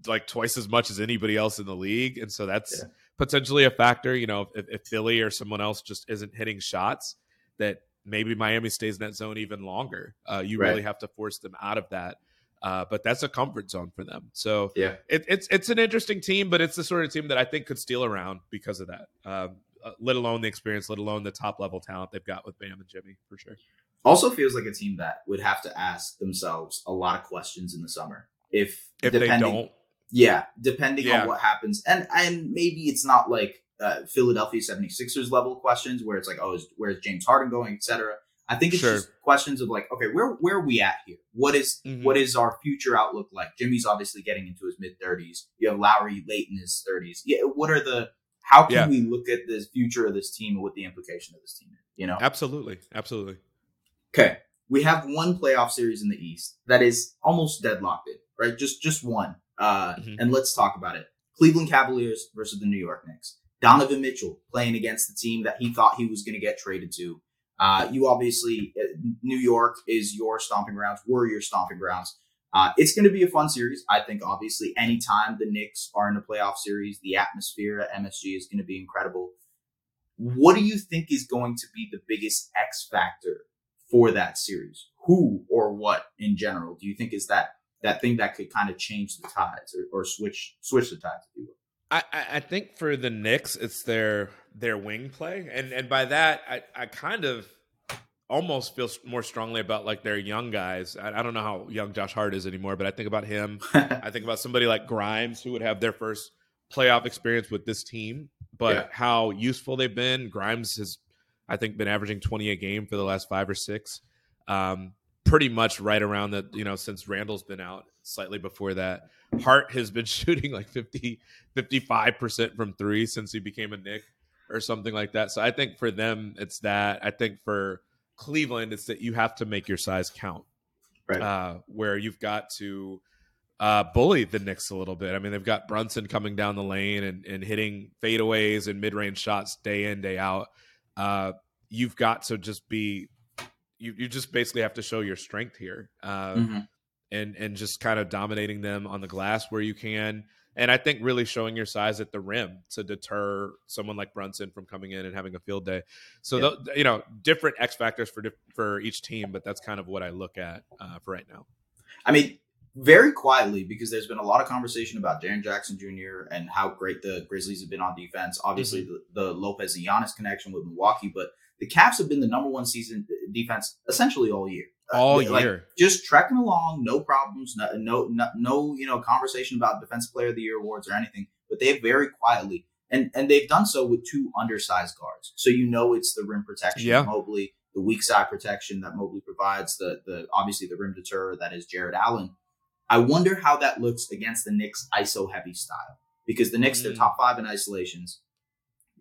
like twice as much as anybody else in the league, and so that's Yeah. Potentially a factor. You know, if, if Philly or someone else just isn't hitting shots, that maybe Miami stays in that zone even longer. Uh, you Right. really have to force them out of that. Uh, but that's a comfort zone for them. So Yeah. it, it's it's an interesting team, but it's the sort of team that I think could steal around because of that. Um, uh, let alone the experience, let alone the top level talent they've got with Bam and Jimmy for sure. Also feels like a team that would have to ask themselves a lot of questions in the summer. If If they don't, Yeah, depending Yeah. on what happens. And and maybe it's not like uh, Philadelphia 76ers level questions where it's like, oh, is, where's James Harden going, etc. I think it's Sure. just questions of like, okay, where where are we at here? What is- Mhm. what is our future outlook like? Jimmy's obviously getting into his mid 30s. You have Lowry late in his 30s. Yeah, what are the how can Yeah. we look at the future of this team and what the implication of this team is? You know? absolutely, absolutely. Okay. we have one playoff series in the East that is almost deadlocked in, right? Just just one. Uh, Mhm. And let's talk about it. Cleveland Cavaliers versus the New York Knicks. Donovan Mitchell playing against the team that he thought he was going to get traded to. Uh, you obviously, uh, New York is your stomping grounds, were your stomping grounds. Uh, it's going to be a fun series. I think, obviously, anytime the Knicks are in a playoff series, the atmosphere at MSG is going to be incredible. What do you think is going to be the biggest X factor for that series? Who or what in general do you think is that that thing that could kind of change the tides or, or switch switch the tides, if you will? I, I think for the Knicks, it's their their wing play, and and by that, I I kind of almost feel more strongly about like their young guys. I, I don't know how young Josh Hart is anymore, but I think about him. I think about somebody like Grimes who would have their first playoff experience with this team, but Yeah. how useful they've been. Grimes has, I think, been averaging twenty a game for the last five or six. Um, pretty much right around the you know since Randle's been out, slightly before that. Hart has been shooting like 50 55% from 3 since he became a Knick or something like that. So I think for them it's that. I think for Cleveland it's that you have to make your size count. Right. Uh, where you've got to uh, bully the Knicks a little bit. I mean, they've got Brunson coming down the lane and, and hitting fadeaways and mid range shots day in, day out. Uh, you've got to just be, you, you just basically have to show your strength here uh, Mhm. and, and just kind of dominating them on the glass where you can. And I think really showing your size at the rim to deter someone like Brunson from coming in and having a field day. So, Yeah. you know, different X factors for for each team, but that's kind of what I look at uh, for right now. I mean, very quietly because there's been a lot of conversation about Jaren Jackson Jr. and how great the Grizzlies have been on defense. Obviously, Mm-hmm. the, the Lopez and Giannis connection with Milwaukee, but the Cavs have been the number one season defense essentially all year. Uh, All like, year. just trekking along, no problems, no, no, no, no, you know, conversation about Defensive Player of the Year awards or anything. But they have very quietly, and and they've done so with two undersized guards. So you know it's the rim protection, Yeah. Mobley, the weak side protection that Mobley provides, the the obviously the rim deterror that is Jarrett Allen. I wonder how that looks against the Knicks ISO heavy style because the Knicks they're Mm. top five in isolations.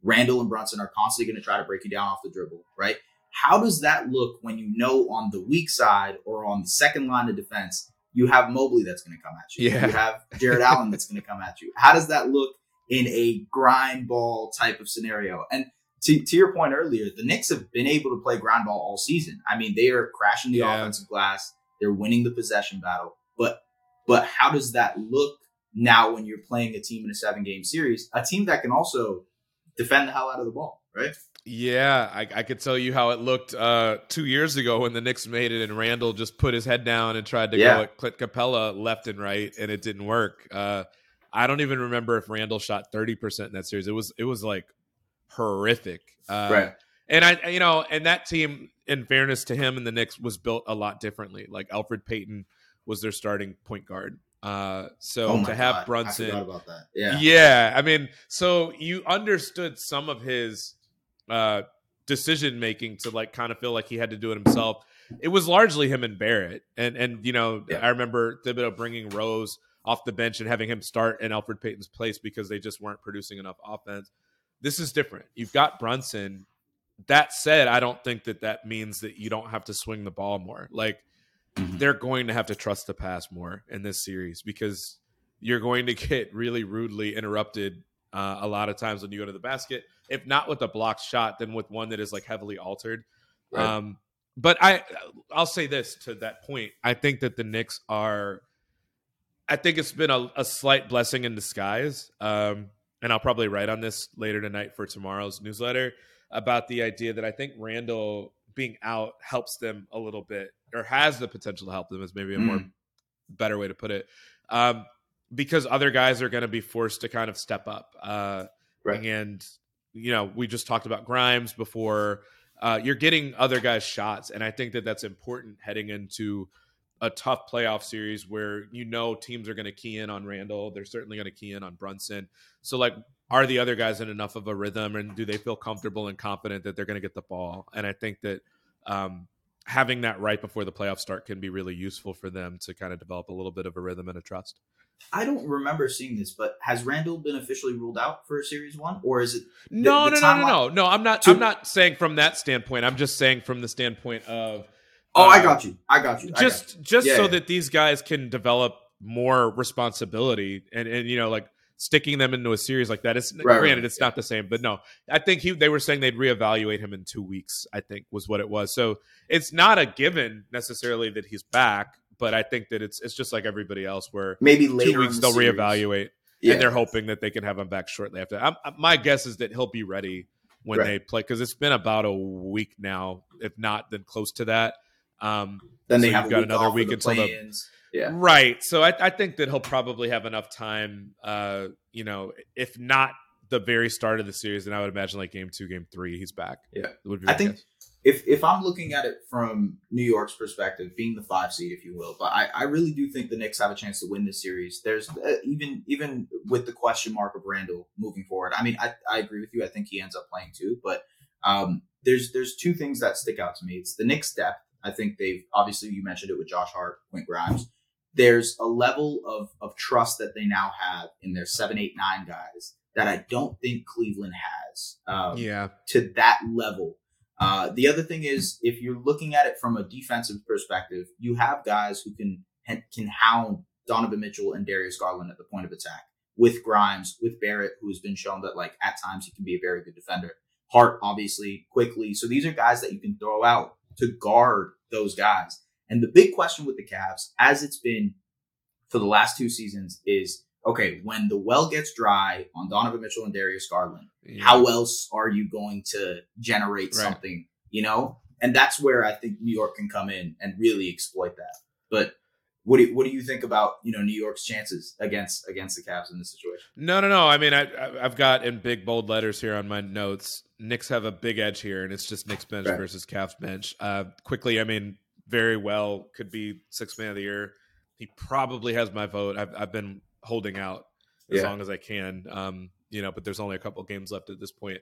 Randall and Brunson are constantly going to try to break you down off the dribble, right? How does that look when you know on the weak side or on the second line of defense, you have Mobley that's going to come at you? Yeah. You have Jarrett Allen that's going to come at you. How does that look in a grind ball type of scenario? And to, to your point earlier, the Knicks have been able to play ground ball all season. I mean, they are crashing the Yeah. offensive glass. They're winning the possession battle. But but how does that look now when you're playing a team in a seven game series? A team that can also defend the hell out of the ball, right? Yeah, I, I could tell you how it looked uh, two years ago when the Knicks made it, and Randle just put his head down and tried to Yeah. go at Clint Capela left and right, and it didn't work. Uh, I don't even remember if Randle shot thirty percent in that series. It was it was like horrific. Uh, And I, you know, and that team, in fairness to him and the Knicks, was built a lot differently. Like Elfrid Payton was their starting point guard. Uh, so Oh to have God, Brunson, that. Yeah. yeah. I mean, so you understood some of his uh, decision making to like kind of feel like he had to do it himself. It was largely him and Barrett, and and you know, Yeah. I remember Thibodeau bringing Rose off the bench and having him start in Elfrid Payton's place because they just weren't producing enough offense. This is different. You've got Brunson. That said, I don't think that that means that you don't have to swing the ball more. Like Mhm. they're going to have to trust the pass more in this series because you're going to get really rudely interrupted uh, a lot of times when you go to the basket. If not with a blocked shot, then with one that is like heavily altered. Right. Um, but I, I'll say this to that point. I think that the Knicks are. I think it's been a, a slight blessing in disguise. Um, and I'll probably write on this later tonight for tomorrow's newsletter about the idea that I think Randle being out helps them a little bit, or has the potential to help them, is maybe a more Mm. better way to put it. Um, because other guys are going to be forced to kind of step up. Uh, Right. And, you know, we just talked about Grimes before. Uh, you're getting other guys' shots. And I think that that's important heading into a tough playoff series where you know teams are going to key in on Randle. They're certainly going to key in on Brunson. So, like, are the other guys in enough of a rhythm and do they feel comfortable and confident that they're going to get the ball? And I think that um, having that right before the playoffs start can be really useful for them to kind of develop a little bit of a rhythm and a trust. I don't remember seeing this, but has Randle been officially ruled out for series one, or is it? No, the no, no, no, no, no. I'm not. To- I'm not saying from that standpoint. I'm just saying from the standpoint of Oh, I Uh, got you. I got you. I got just you. just Yeah, so yeah. that these guys can develop more responsibility and and you know like sticking them into a series like that. It's Right, granted right, it's not the same, but no, I think he they were saying they'd reevaluate him in two weeks. I think was what it was. So it's not a given necessarily that he's back, but I think that it's it's just like everybody else where maybe later two weeks the they'll series. reevaluate Yeah. and they're hoping that they can have him back shortly after. I'm, my guess is that he'll be ready when Right. they play because it's been about a week now, if not then close to that. Um, then they so have you've got week another week the until the-. Yeah. Right. So I, I think that he'll probably have enough time. Uh, you know, if not the very start of the series, then I would imagine like game two, game three, he's back. Yeah. Would be I think guess. if if I'm looking at it from New York's perspective, being the five seed, if you will, but I, I really do think the Knicks have a chance to win this series. There's uh, even even with the question mark of Randle moving forward. I mean, I, I agree with you. I think he ends up playing too, but um, there's there's two things that stick out to me. It's the Knicks depth. I think they've obviously you mentioned it with Josh Hart, Quint Grimes. There's a level of of trust that they now have in their seven, eight, nine guys that I don't think Cleveland has. Um, yeah. to that level. Uh, the other thing is, if you're looking at it from a defensive perspective, you have guys who can can hound Donovan Mitchell and Darius Garland at the point of attack with Grimes, with Barrett, who has been shown that like at times he can be a very good defender. Hart, obviously, Quickley. So these are guys that you can throw out to guard those guys. And the big question with the Cavs, as it's been for the last two seasons, is okay, when the well gets dry on Donovan Mitchell and Darius Garland, yeah. how else are you going to generate Right. something, you know? And that's where I think New York can come in and really exploit that. But what do you, what do you think about, you know, New York's chances against against the Cavs in this situation? No, no, no. I mean, I, I've got in big bold letters here on my notes. Knicks have a big edge here, and it's just Knicks bench Right. versus Cavs bench. Uh, Quickley, I mean, very well could be six man of the year. He probably has my vote. I've, I've been holding out as Yeah. long as I can. Um, you know, but there's only a couple games left at this point.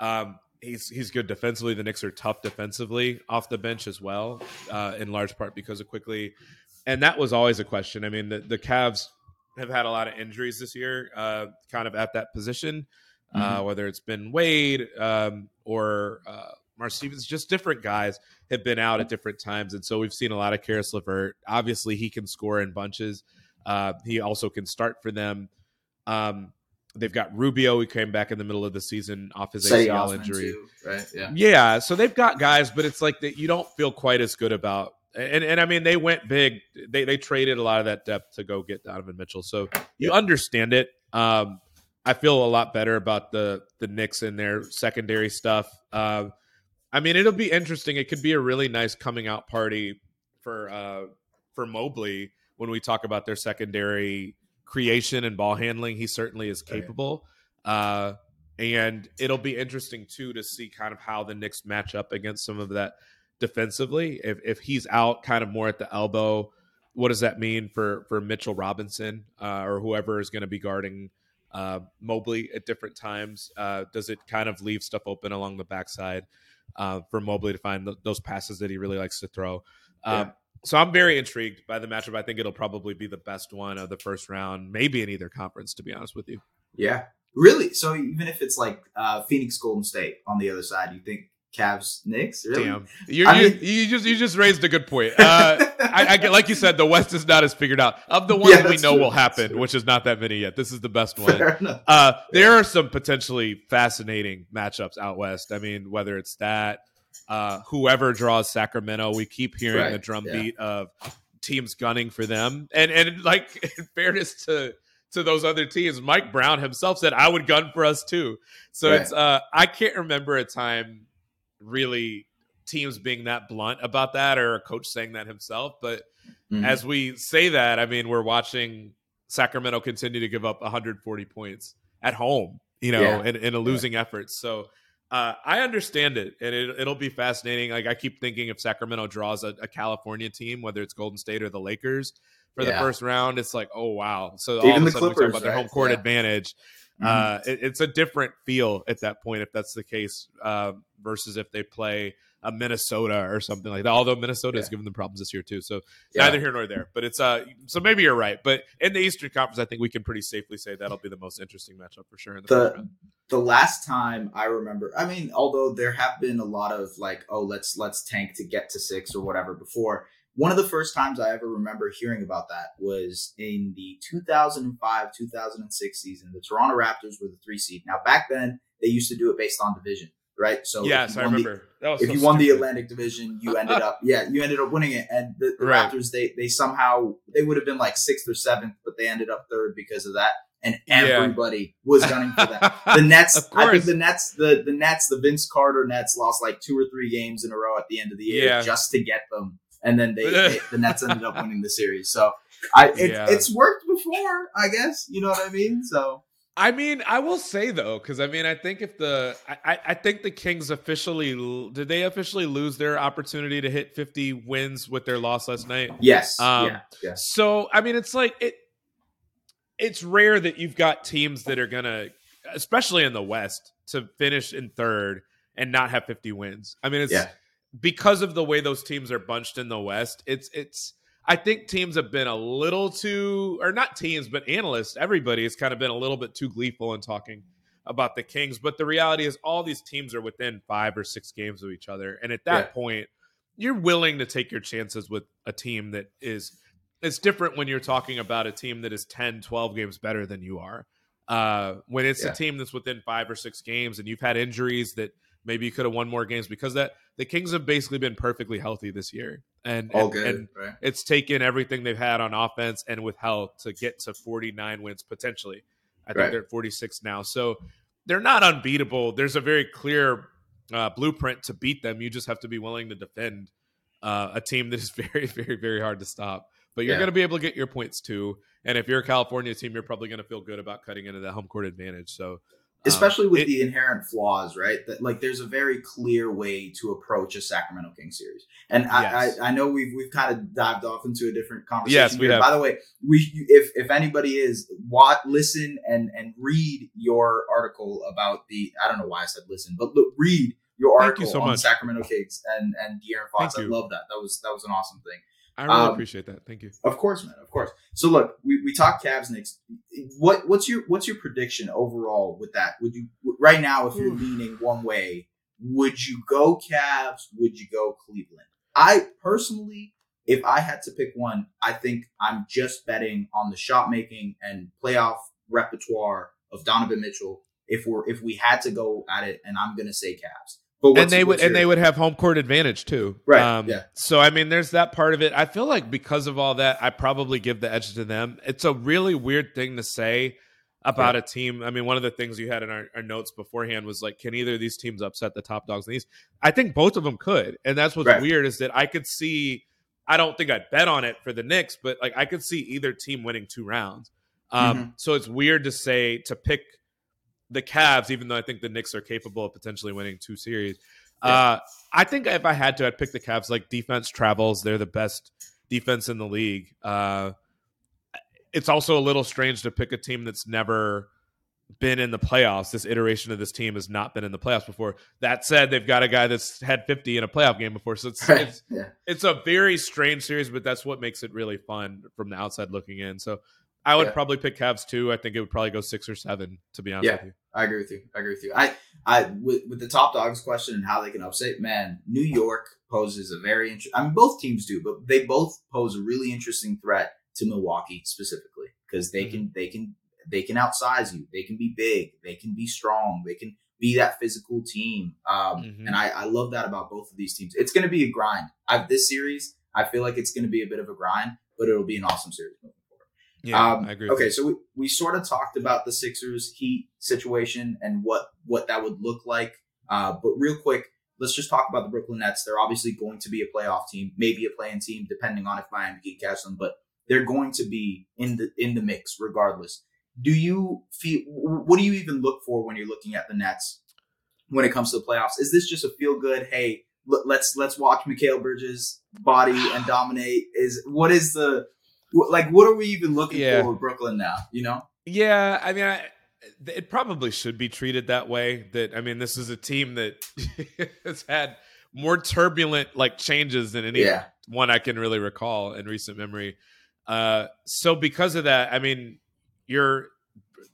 Um, he's he's good defensively. The Knicks are tough defensively off the bench as well, uh, in large part because of Quickley. And that was always a question. I mean, the, the Cavs have had a lot of injuries this year, uh, kind of at that position, uh, whether it's been Wade um, or uh, Mar Stevens, just different guys have been out at different times. And so we've seen a lot of Caris LeVert. Obviously, he can score in bunches. Uh, he also can start for them. Um, they've got Rubio, who came back in the middle of the season off his Cedi ACL Osman, injury. too, right? Yeah. Yeah, so they've got guys, but it's like that you don't feel quite as good about. And and I mean, they went big. They they traded a lot of that depth to go get Donovan Mitchell, so you understand it. Um, I feel a lot better about the the Knicks and their secondary stuff. Uh, I mean, it'll be interesting. It could be a really nice coming out party for uh, for Mobley when we talk about their secondary creation and ball handling. He certainly is Right. capable. Uh, and it'll be interesting too to see kind of how the Knicks match up against some of that defensively. If if he's out kind of more at the elbow, what does that mean for for Mitchell Robinson uh, or whoever is going to be guarding uh, Mobley at different times? Uh, does it kind of leave stuff open along the backside uh, for Mobley to find th- those passes that he really likes to throw? Um, Yeah. So I'm very intrigued by the matchup. I think it'll probably be the best one of the first round, maybe in either conference. To be honest with you. Yeah. Really? So even if it's like uh, Phoenix Golden State on the other side, you think Cavs Knicks? Really? Damn, you mean- you just you just raised a good point. Uh, I, I get like you said, the West is not as figured out of the ones Yeah, we know true, will happen, which is not that many yet. This is the best one. Uh, there are some potentially fascinating matchups out west. I mean, whether it's that, uh, whoever draws Sacramento, we keep hearing Right, the drumbeat of teams gunning for them, and and like in fairness to to those other teams, Mike Brown himself said, "I would gun for us too." So Right. it's uh, I can't remember a time really teams being that blunt about that or a coach saying that himself, but Mhm. as we say that, I mean, we're watching Sacramento continue to give up 140 points at home, you know, Yeah. in, in a losing effort. So uh, I understand it, and it, it'll be fascinating. Like I keep thinking, if Sacramento draws a, a California team, whether it's Golden State or the Lakers, for Yeah. the first round, it's like, oh wow. So Even all of the a sudden we talk Clippers, about their right? home court Yeah. advantage. Mhm. Uh, it- it's a different feel at that point if that's the case uh, versus if they play a Minnesota or something like that. Although Minnesota has Yeah. given them problems this year too, so Yeah. neither here nor there. But it's uh, so maybe you're right. But in the Eastern Conference, I think we can pretty safely say that'll be the most interesting matchup for sure in the, The- the last time I remember, I mean, although there have been a lot of like, oh, let's let's tank to get to six or whatever before. One of the first times I ever remember hearing about that was in the 2005 2006 season. The Toronto Raptors were the three seed. Now, back then, they used to do it based on division, right? So yes, I the- remember. was if so you won the. Atlantic Division, you ended up yeah, you ended up winning it. And the, the Right. Raptors, they they somehow they would have been like sixth or seventh, but they ended up third because of that. And Yeah. everybody was gunning for that. The Nets, Of I think the Nets, the the Nets, the Vince Carter Nets lost like two or three games in a row at the end of the year Yeah. just to get them, and then they, they the Nets ended up winning the series. So I it, Yeah. it's worked before, I guess. You know what I mean? So I mean, I will say though, because I mean, I think if the, I, I- I think the Kings officially did they officially lose their opportunity to hit 50 wins with their loss last night. yes, Um, yeah, yes, So I mean, it's like it. It's rare that you've got teams that are gonna, especially in the West, to finish in third and not have 50 wins. I mean, it's Yeah. Because of the way those teams are bunched in the West. It's it's. I think teams have been a little too, or not teams, but analysts. Everybody has kind of been a little bit too gleeful in talking about the Kings. But the reality is, all these teams are within five or six games of each other, and at that Yeah. point, you're willing to take your chances with a team that is. It's different when you're talking about a team that is 10, 12 games better than you are. Uh, when it's Yeah. a team that's within five or six games and you've had injuries that maybe you could have won more games because that the Kings have basically been perfectly healthy this year. And all and- good, and right? it's taken everything they've had on offense and with health to get to 49 wins potentially. I think Right. they're at 46 now. So they're not unbeatable. There's a very clear uh, blueprint to beat them. You just have to be willing to defend uh, a team that is very, very, very hard to stop. But you're Yeah. going to be able to get your points too. And if you're a California team, you're probably going to feel good about cutting into that home court advantage. So, Um, especially with it- the inherent flaws, right? That like there's a very clear way to approach a Sacramento Kings series, and Yes. I, I I know we've we've kind of dived off into a different conversation. Yes, we here. have. By the way, we if if anybody is what listen and and read your article about the I don't know why I said listen, but look, read your Thank you article so on much. Sacramento Kings and and De'Aaron Fox. Thank I you. love that. That was that was an awesome thing. I really um, appreciate that. Thank you. Of course, man. Of course. So look, we, we talked Cavs Knicks. What what's your what's your prediction overall with that? Would you right now if you're Oof. leaning one way, would you go Cavs? Would you go Cleveland? I personally, if I had to pick one, I think I'm just betting on the shot making and playoff repertoire of Donovan Mitchell. If we're if we had to go at it, and I'm gonna say Cavs. And they would what's and they would have home court advantage too. Right, yeah. So I mean, there's that part of it. I feel like because of all that, I probably give the edge to them. It's a really weird thing to say about a team. I mean, one of the things you had in our, our notes beforehand was like, can either of these teams upset the top dogs in the East? I think both of them could, and that's what's Right. weird is that I could see. I don't think I'd bet on it for the Knicks, but like I could see either team winning two rounds. Um, Mm-hmm. So it's weird to say to pick the Cavs, even though I think the Knicks are capable of potentially winning two series. Uh, I think if I had to, I'd pick the Cavs. Like defense travels, they're the best defense in the league. Uh, it's also a little strange to pick a team that's never been in the playoffs. This iteration of this team has not been in the playoffs before. That said, they've got a guy that's had 50 in a playoff game before, so it's it's, yeah. it's a very strange series, but that's what makes it really fun from the outside looking in. So I would Yeah. probably pick Cavs too. I think it would probably go six or seven, to be honest Yeah. with you. I agree with you. I agree with you. I, I with, with the top dogs question and how they can upset, man, New York poses a very interesting. I mean, both teams do, but they both pose a really interesting threat to Milwaukee specifically because they can they can they can outsize you. They can be big. They can be strong. They can be that physical team. Um, Mhm. And I, I love that about both of these teams. It's going to be a grind. I've this series. I feel like it's going to be a bit of a grind, but it'll be an awesome series. Yeah, Um, I agree. Okay, you. so we, we sort of talked about the Sixers Heat situation and what what that would look like. Uh, but real quick, let's just talk about the Brooklyn Nets. They're obviously going to be a playoff team, maybe a play-in team, depending on if Miami can catch them. But they're going to be in the in the mix regardless. Do you feel? What do you even look for when you're looking at the Nets when it comes to the playoffs? Is this just a feel good? Hey, let's let's watch Mikal Bridges body and dominate. Is what is the like what are we even looking Yeah. for with Brooklyn now? You know? Yeah, I mean, I, it probably should be treated that way. That I mean, this is a team that has had more turbulent like changes than any Yeah. one I can really recall in recent memory. Uh, so because of that, I mean, you're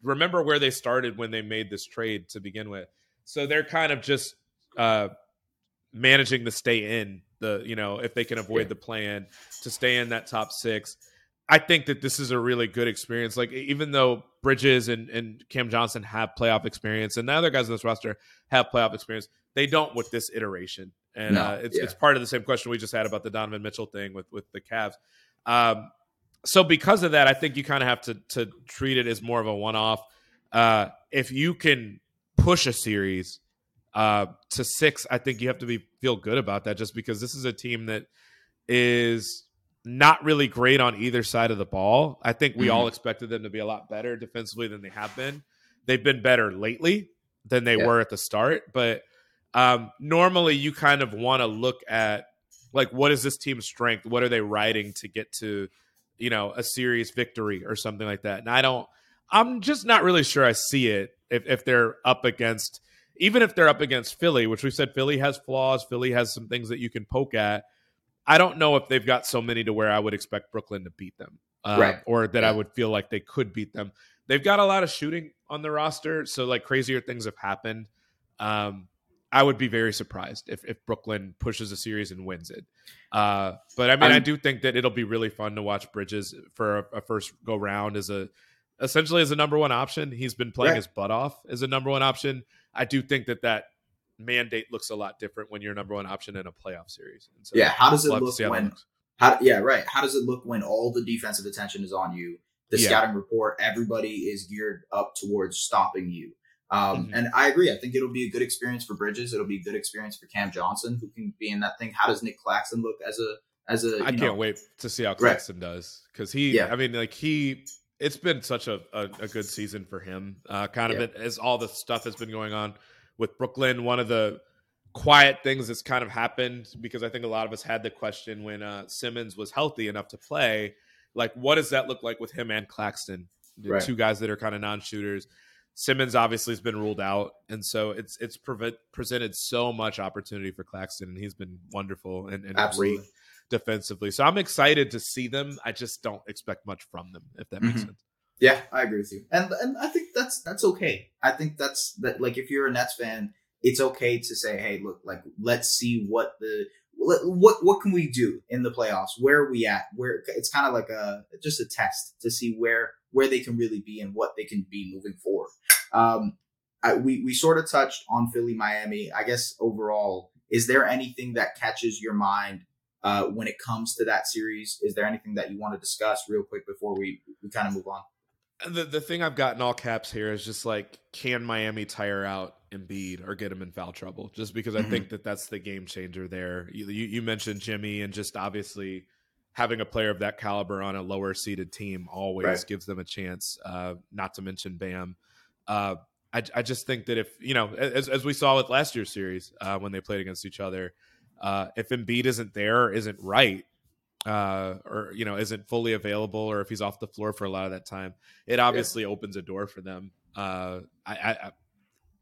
remember where they started when they made this trade to begin with. So they're kind of just uh, managing to stay in the you know if they can avoid Yeah. the plan to stay in that top six. I think that this is a really good experience. Like even though Bridges and, and Cam Johnson have playoff experience, and the other guys on this roster have playoff experience, they don't with this iteration. And No, uh, it's yeah. it's part of the same question we just had about the Donovan Mitchell thing with with the Cavs. Um, so because of that, I think you kind of have to to treat it as more of a one off. Uh, if you can push a series uh, to six, I think you have to be feel good about that. Just because this is a team that is not really great on either side of the ball. I think we Mhm. all expected them to be a lot better defensively than they have been. They've been better lately than they Yeah. were at the start, but um, normally you kind of want to look at like what is this team's strength? What are they riding to get to, you know, a series victory or something like that? And I don't. I'm just not really sure I see it if if they're up against even if they're up against Philly, which we said Philly has flaws, Philly has some things that you can poke at. I don't know if they've got so many to where I would expect Brooklyn to beat them, uh, Right. or that I would feel like they could beat them. They've got a lot of shooting on the roster, so like crazier things have happened. Um, I would be very surprised if, if Brooklyn pushes a series and wins it. Uh, but I mean, i I'm- do think that it'll be really fun to watch Bridges for a, a first go round as a essentially as a number one option. He's been playing Right. his butt off as a number one option. I do think that that mandate looks a lot different when you're number one option in a playoff series. And so Yeah. How does it we'll have to look see how that when. How, yeah, right. How does it look when all the defensive attention is on you? The Yeah. scouting report, everybody is geared up towards stopping you. Um, Mhm. And I agree. I think it'll be a good experience for Bridges. It'll be a good experience for Cam Johnson, who can be in that thing. How does Nic Claxton look as a as a? I can't know- wait to see how Right. Claxton does because he. Yeah. I mean, like he. It's been such a, a, a good season for him. Uh, kind of Yeah. it, as all the stuff has been going on with Brooklyn. One of the quiet things that's kind of happened because I think a lot of us had the question when uh, Simmons was healthy enough to play. Like, what does that look like with him and Claxton, the Right. two guys that are kind of non-shooters? Simmons obviously has been ruled out, and so it's it's preve- presented so much opportunity for Claxton, and he's been wonderful and, and Absolutely. defensively. So I'm excited to see them. I just don't expect much from them, if that makes Mhm. sense. Yeah, I agree with you, and and I think that's that's okay. I think that's that. Like, if you're a Nets fan, it's okay to say, "Hey, look, like, let's see what the what what, can we do in the playoffs? Where are we at? Where it's kind of like a just a test to see where where they can really be and what they can be moving forward." Um, I, we we sort of touched on Philly, Miami. I guess overall, is there anything that catches your mind uh, when it comes to that series? Is there anything that you want to discuss real quick before we we kind of move on? The the thing I've got in all caps here is just like, can Miami tire out Embiid or get him in foul trouble? Just because I Mhm. think that that's the game changer there. You, you you mentioned Jimmy, and just obviously having a player of that caliber on a lower seeded team always Right. gives them a chance. Uh, not to mention Bam. Uh, I I just think that if you know, as as we saw with last year's series uh, when they played against each other, uh, if Embiid isn't there, or isn't right. Uh, or you know, isn't fully available, or if he's off the floor for a lot of that time, it obviously opens a door for them. Uh, I, I, I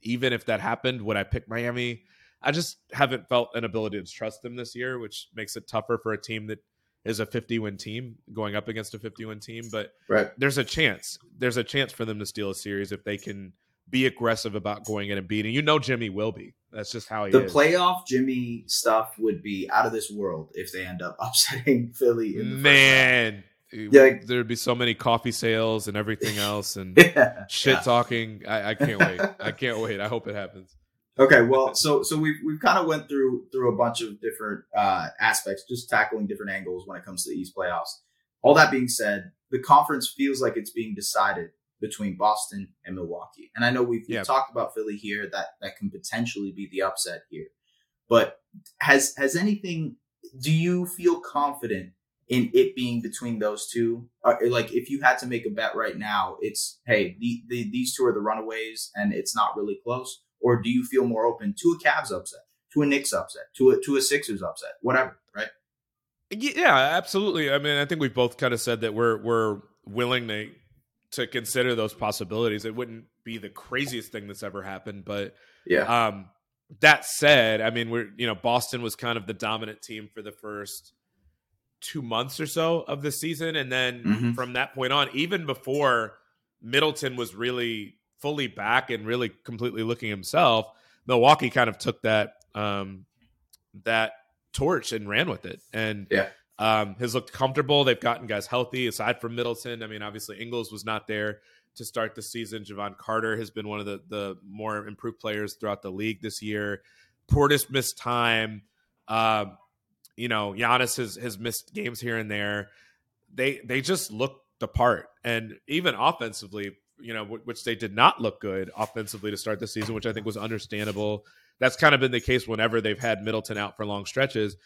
even if that happened, would I pick Miami? I just haven't felt an ability to trust them this year, which makes it tougher for a team that is a 50 win team going up against a 50 win team. But Right. there's a chance. There's a chance for them to steal a series if they can be aggressive about going in and beating. You know, Jimmy will be. That's just how he The is. playoff Jimmy stuff would be out of this world if they end up upsetting Philly. In the Man, Yeah, like- there'd be so many coffee sales and everything else and. Yeah. shit Yeah. talking. I, I can't wait. I can't wait. I hope it happens. Okay, well, so so we've we've kind of went through through a bunch of different uh, aspects, just tackling different angles when it comes to the East playoffs. All that being said, the conference feels like it's being decided between Boston and Milwaukee, and I know we've, we've talked about Philly here that that can potentially be the upset here, but has has anything? Do you feel confident in it being between those two? Uh, like, if you had to make a bet right now, it's hey, the, the, these two are the runaways, and it's not really close. Or do you feel more open to a Cavs upset, to a Knicks upset, to a to a Sixers upset, whatever, right? Yeah, absolutely. I mean, I think we've both kind of said that we're we're willing to to consider those possibilities. It wouldn't be the craziest thing that's ever happened, but Yeah. um, that said, I mean, we're you know Boston was kind of the dominant team for the first two months or so of the season, and then Mhm. from that point on, even before Middleton was really fully back and really completely looking himself, Milwaukee kind of took that um, that torch and ran with it, and Yeah. Um, has looked comfortable. They've gotten guys healthy aside from Middleton. I mean, obviously Ingles was not there to start the season. Jevon Carter has been one of the the more improved players throughout the league this year. Portis missed time. Um, you know, Giannis has has missed games here and there. They they just look the part, and even offensively, you know, wh- which they did not look good offensively to start the season, which I think was understandable. That's kind of been the case whenever they've had Middleton out for long stretches.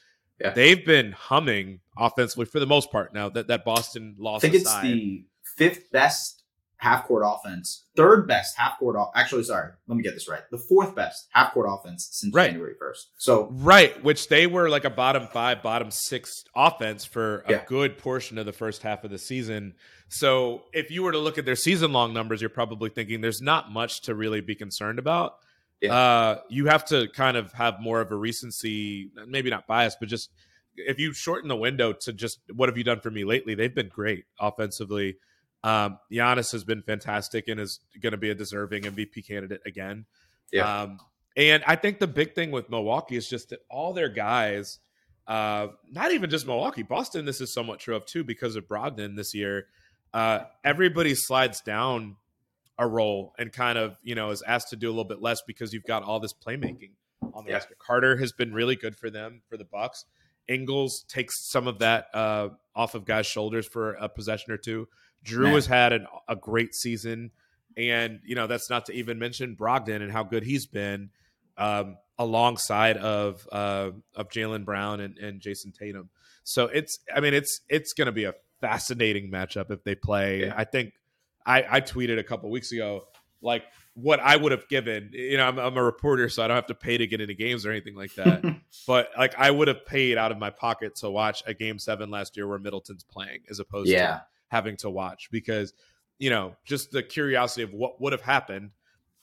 Yeah. They've been humming offensively for the most part. Now that that Boston lost. I loss think it's the fifth best half court offense, third best half court. Off- Actually, sorry, let me get this right. The fourth best half court offense since Right. January first. So Right, which they were like a bottom five, bottom six offense for a Yeah. good portion of the first half of the season. So if you were to look at their season long numbers, you're probably thinking there's not much to really be concerned about. Yeah. Uh, you have to kind of have more of a recency, maybe not bias, but just if you shorten the window to just what have you done for me lately, they've been great offensively. Um, Giannis has been fantastic and is going to be a deserving MVP candidate again. Yeah. Um, and I think the big thing with Milwaukee is just that all their guys, uh, not even just Milwaukee, Boston, this is somewhat true of too because of Brogdon this year. Uh, everybody slides down a role and kind of, you know, is asked to do a little bit less because you've got all this playmaking on the Yeah. roster. Carter has been really good for them for the Bucks. Ingles takes some of that uh, off of guys' shoulders for a possession or two. Drew Man. has had an, a great season, and you know that's not to even mention Brogdon and how good he's been um, alongside of uh, of Jaylen Brown and, and Jayson Tatum. So it's, I mean, it's it's going to be a fascinating matchup if they play. Yeah. I think I, I tweeted a couple weeks ago like what I would have given. You know, I'm, I'm a reporter, so I don't have to pay to get into games or anything like that. but like I would have paid out of my pocket to watch a game seven last year where Middleton's playing as opposed yeah, to having to watch because you know just the curiosity of what would have happened.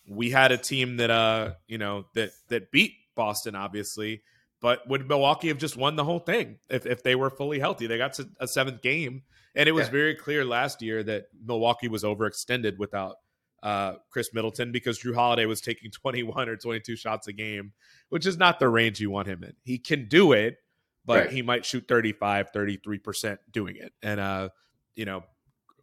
We had a team that uh you know that that beat Boston obviously, but would Milwaukee have just won the whole thing if if they were fully healthy? They got to a seventh game, and it was Yeah. very clear last year that Milwaukee was overextended without uh, Khris Middleton because Jrue Holiday was taking 21 or 22 shots a game, which is not the range you want him in. He can do it, but Right. he might shoot 35, 33% doing it. And, uh, you know,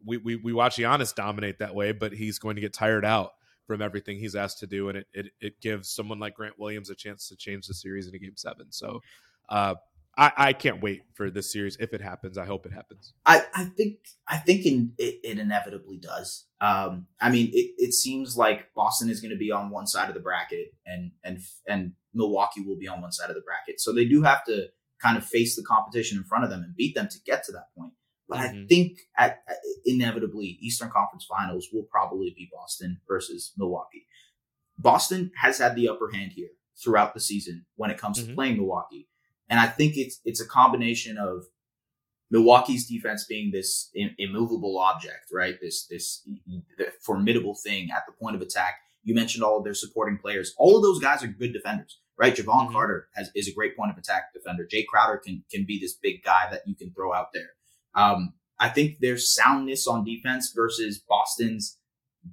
we, we, we watch Giannis dominate that way, but he's going to get tired out from everything he's asked to do. And it, it, it gives someone like Grant Williams a chance to change the series in a game seven. So uh, I, I can't wait for this series. If it happens, I hope it happens. I, I think I think in, it, it inevitably does. Um, I mean, it, it seems like Boston is going to be on one side of the bracket, and and and Milwaukee will be on one side of the bracket. So they do have to kind of face the competition in front of them and beat them to get to that point. But I Mhm. think at, at- inevitably Eastern Conference Finals will probably be Boston versus Milwaukee. Boston has had the upper hand here throughout the season when it comes to Mhm. playing Milwaukee, and I think it's it's a combination of Milwaukee's defense being this Im- immovable object, right? This this the formidable thing at the point of attack. You mentioned all of their supporting players. All of those guys are good defenders, right? Jevon Mhm. Carter has is a great point of attack defender. Jae Crowder can can be this big guy that you can throw out there. Um, I think there's soundness on defense versus Boston's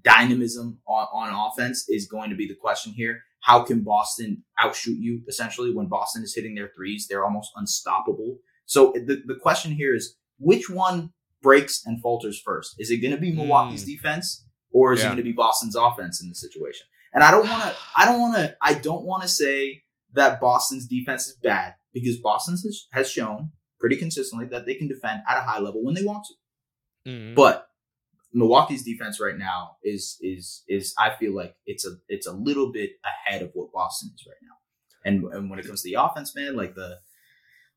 dynamism on, on offense is going to be the question here. How can Boston outshoot you essentially when Boston is hitting their threes? They're almost unstoppable. So the, the question here is which one breaks and falters first? Is it going to be Milwaukee's Mm. defense or is it going to be Boston's offense in this situation? And I don't want to, I don't want to, I don't want to say that Boston's defense is bad because Boston has, has shown pretty consistently that they can defend at a high level when they want to. Mhm. But Milwaukee's defense right now is is is I feel like it's a it's a little bit ahead of what Boston is right now. And and when it comes to the offense, man, like the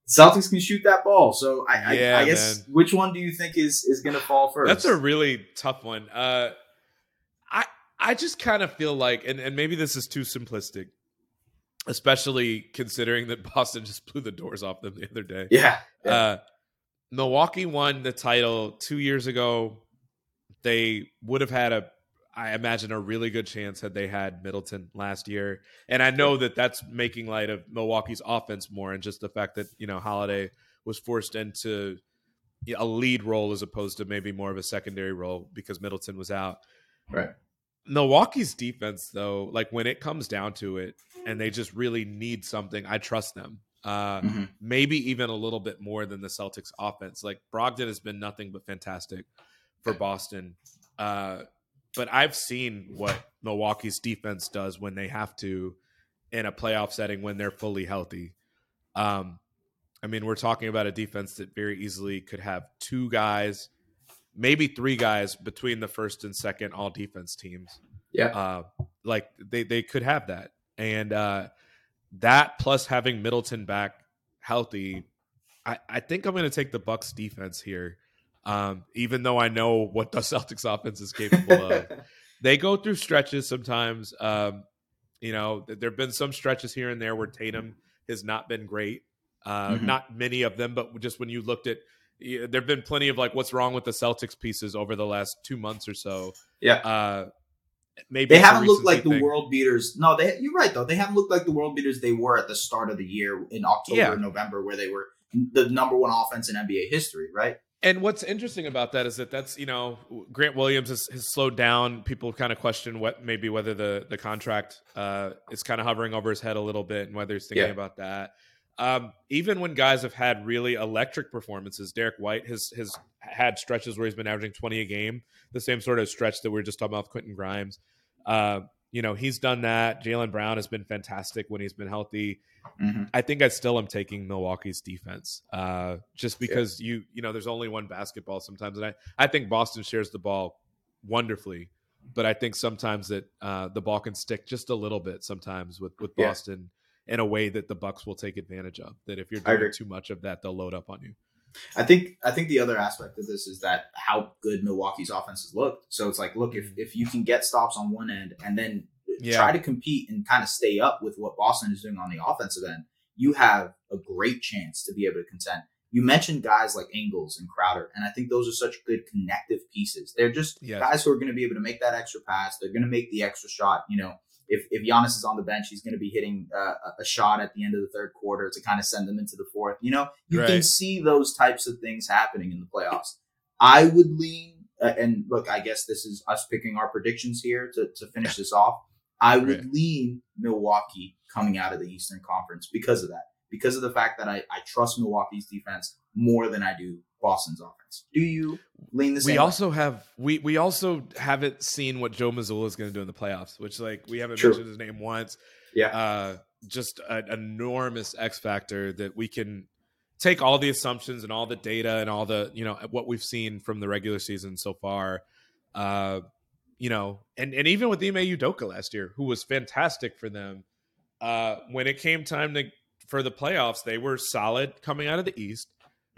Celtics can shoot that ball. So I I, Yeah, I guess man. which one do you think is is going to fall first? That's a really tough one. Uh, I I just kind of feel like, and, and maybe this is too simplistic. Especially considering that Boston just blew the doors off them the other day. Yeah. yeah. Uh, Milwaukee won the title two years ago. They would have had a, I imagine, a really good chance had they had Middleton last year. And I know that that's making light of Milwaukee's offense more, and just the fact that you know Holiday was forced into a lead role as opposed to maybe more of a secondary role because Middleton was out. Right. Milwaukee's defense, though, like when it comes down to it, and they just really need something, I trust them. Uh, mm-hmm. Maybe even a little bit more than the Celtics offense. Like Brogdon has been nothing but fantastic for Boston. Uh, but I've seen what Milwaukee's defense does when they have to in a playoff setting when they're fully healthy. Um, I mean, we're talking about a defense that very easily could have two guys maybe three guys between the first and second all defense teams. Yeah. Uh, like they, they could have that. And uh, that plus having Middleton back healthy, I, I think I'm going to take the Bucks defense here. Um, even though I know what the Celtics offense is capable of, they go through stretches sometimes. Um, you know, there have been some stretches here and there where Tatum has not been great. Uh, mm-hmm. Not many of them, but just when you looked at there have been plenty of like what's wrong with the Celtics pieces over the last two months or so. Yeah. Uh, maybe they haven't looked like the thing. world beaters. No, they, you're right though. They haven't looked like the world beaters they were at the start of the year in October yeah. November, where they were the number one offense in NBA history, right? And what's interesting about that is that that's you know Grant Williams has, has slowed down. People kind of question what maybe whether the the contract uh, is kind of hovering over his head a little bit and whether he's thinking yeah. about that. Um, even when guys have had really electric performances, Derrick White has has had stretches where he's been averaging 20 a game, the same sort of stretch that we are just talking about with Quentin Grimes. Uh, you know, he's done that. Jaylen Brown has been fantastic when he's been healthy. Mm-hmm. I think I still am taking Milwaukee's defense, uh, just because yeah. you you know there's only one basketball sometimes, and I I think Boston shares the ball wonderfully, but I think sometimes that uh, the ball can stick just a little bit sometimes with with Boston in a way that the Bucks will take advantage of. That if you're doing too much of that, they'll load up on you. I think I think the other aspect of this is that how good Milwaukee's offense has looked. So it's like, look, if mm. if you can get stops on one end and then yeah. try to compete and kind of stay up with what Boston is doing on the offensive end, you have a great chance to be able to contend. You mentioned guys like Ingles and Crowder, and I think those are such good connective pieces. They're just yes. guys who are going to be able to make that extra pass. They're going to make the extra shot. You know, if if Giannis is on the bench, he's going to be hitting uh, a shot at the end of the third quarter to kind of send them into the fourth. You know, you right. can see those types of things happening in the playoffs. I would lean, uh, and look, I guess this is us picking our predictions here to to finish this off. I would right. lean Milwaukee coming out of the Eastern Conference because of that, because of the fact that I, I trust Milwaukee's defense more than I do Boston's offense. Do you lean the same? We also have we we also haven't seen what Joe Mazzulla is going to do in the playoffs, which like we haven't True. mentioned his name once. Yeah, uh, just an enormous X factor that we can take all the assumptions and all the data and all the you know what we've seen from the regular season so far. Uh, you know, and and even with Ime Udoka last year, who was fantastic for them. Uh, when it came time to for the playoffs, they were solid coming out of the East.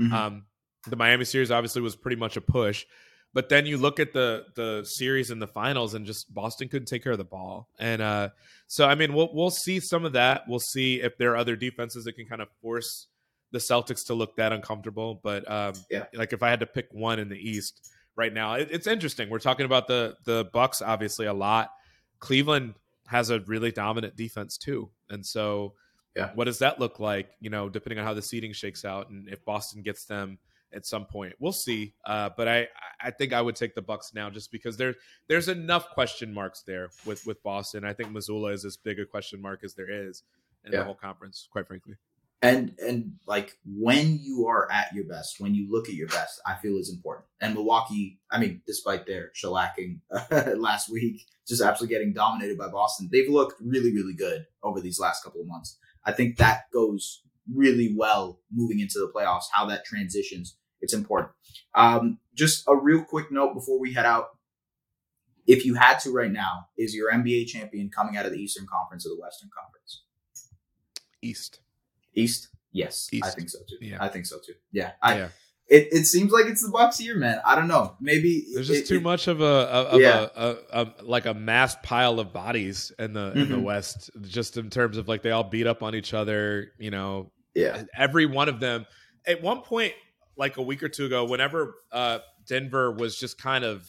Mm-hmm. Um, the Miami series obviously was pretty much a push. But then you look at the the series in the finals, and just Boston couldn't take care of the ball. And uh, so, I mean, we'll we'll see some of that. We'll see if there are other defenses that can kind of force the Celtics to look that uncomfortable. But um, yeah, like if I had to pick one in the East right now, it, it's interesting. We're talking about the the Bucks obviously a lot. Cleveland has a really dominant defense too, and so yeah, what does that look like? You know, depending on how the seeding shakes out, and if Boston gets them at some point. We'll see. Uh, but I, I think I would take the Bucks now just because there there's enough question marks there with with Boston. I think Mazzulla is as big a question mark as there is in yeah. the whole conference, quite frankly. And and like when you are at your best, when you look at your best, I feel is important. And Milwaukee, I mean, despite their shellacking last week, just absolutely getting dominated by Boston, they've looked really, really good over these last couple of months. I think that goes really well moving into the playoffs, how that transitions it's important. Um, just a real quick note before we head out. If you had to right now, is your NBA champion coming out of the Eastern Conference or the Western Conference? East. East? Yes. East. I think so too. Yeah. I think so too. Yeah. I, yeah. it, it seems like it's the Bucks year, man. I don't know. Maybe there's just it, too it, much of a of Yeah. a, a, a like a mass pile of bodies in the in the Mhm. West, just in terms of like they all beat up on each other. You know, Yeah, every one of them. At one point, like a week or two ago, whenever uh, Denver was just kind of,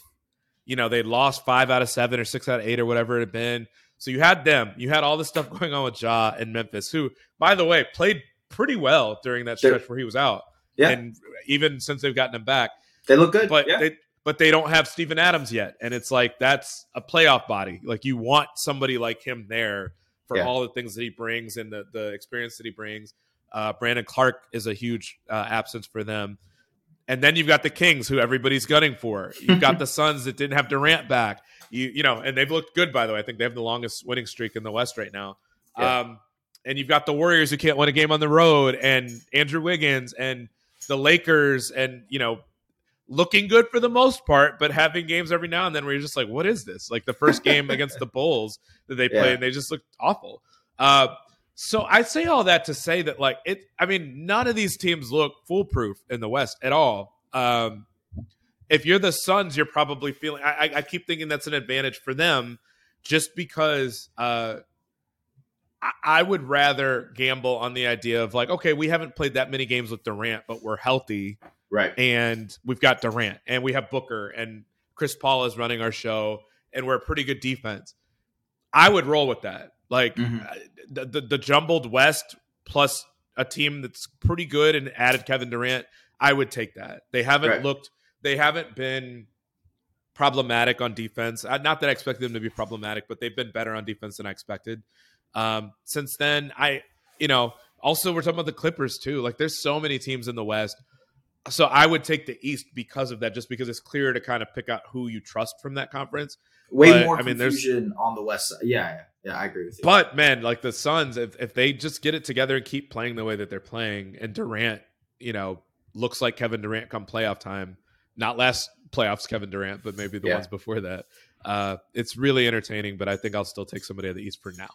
you know, they lost five out of seven or six out of eight or whatever it had been. So you had them. You had all this stuff going on with Ja and Memphis, who, by the way, played pretty well during that They're- stretch where he was out. Yeah. And even since they've gotten him back, they look good. but yeah, they but they don't have Steven Adams yet, and it's like that's a playoff body. Like you want somebody like him there for Yeah. all the things that he brings and the the experience that he brings. Uh, Brandon Clarke is a huge uh, absence for them, and then you've got the Kings, who everybody's gunning for. You've got the Suns that didn't have Durant back. You you know, and they've looked good by the way. I think they have the longest winning streak in the West right now. Yeah. Um, and you've got the Warriors who can't win a game on the road, and Andrew Wiggins, and the Lakers, and you know, looking good for the most part, but having games every now and then where you're just like, what is this? Like the first game against the Bulls that they played, Yeah. and they just looked awful. Uh, so I say all that to say that like it. I mean, none of these teams look foolproof in the West at all. Um, if you're the Suns, you're probably feeling. I, I, keep thinking that's an advantage for them, just because. Uh, I- I would rather gamble on the idea of like, okay, we haven't played that many games with Durant, but we're healthy right. and we've got Durant and we have Booker and Chris Paul is running our show and we're a pretty good defense. I would roll with that. Like Mhm. uh, the, the the jumbled West plus a team that's pretty good and added Kevin Durant, I would take that. They haven't Right. looked they haven't been problematic on defense. Uh, Not that I expected them to be problematic, but they've been better on defense than I expected. Um, since then, I you know also we're talking about the Clippers too. Like there's so many teams in the West so I would take the East because of that, just because it's clearer to kind of pick out who you trust from that conference. Way But, more I mean, there's- confusion on the West side. Yeah, yeah. I agree with you. But man, like the Suns, if if they just get it together and keep playing the way that they're playing, and Durant, you know, looks like Kevin Durant come playoff time, not last playoffs Kevin Durant, but maybe the Yeah. ones before that. Uh, it's really entertaining, but I think I'll still take somebody at the East for now.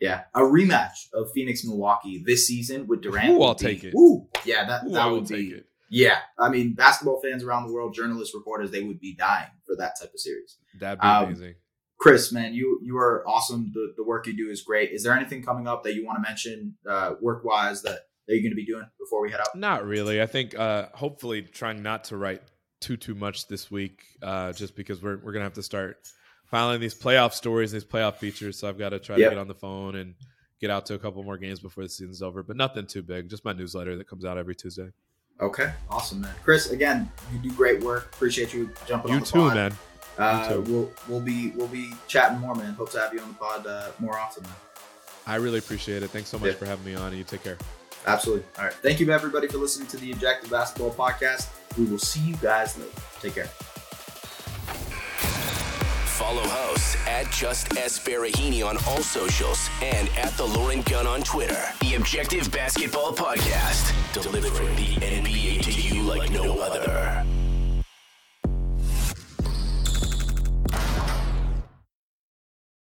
yeah, a rematch of Phoenix Milwaukee this season with Durant. Ooh, I'll be- take it. Ooh, yeah, that Ooh, that I would be. take it. Yeah, I mean, basketball fans around the world, journalists, reporters, they would be dying for that type of series. That'd be Um, amazing. Chris, man, you you are awesome. The the work you do is great. Is there anything coming up that you want to mention, uh, work wise, that that you're going to be doing before we head out? Not really. I think uh, hopefully trying not to write too too much this week, uh, just because we're we're gonna have to start filing these playoff stories, these playoff features. So I've got to try Yep. to get on the phone and get out to a couple more games before the season's over. But nothing too big. Just my newsletter that comes out every Tuesday. Okay, awesome, man. Chris, again, you do great work. Appreciate you jumping on You too, pod. man. Uh, we'll we'll be we'll be chatting more, man. Hope to have you on the pod uh, more often, man. I really appreciate it. Thanks so much Yeah. for having me on. And you take care. Absolutely. All right. Thank you, everybody, for listening to the Objective Basketball Podcast. We will see you guys later. Take care. Follow hosts at Just S Baraheni on all socials and at The Lauren Gunn on Twitter. The Objective Basketball Podcast, delivering the NBA to you like no other.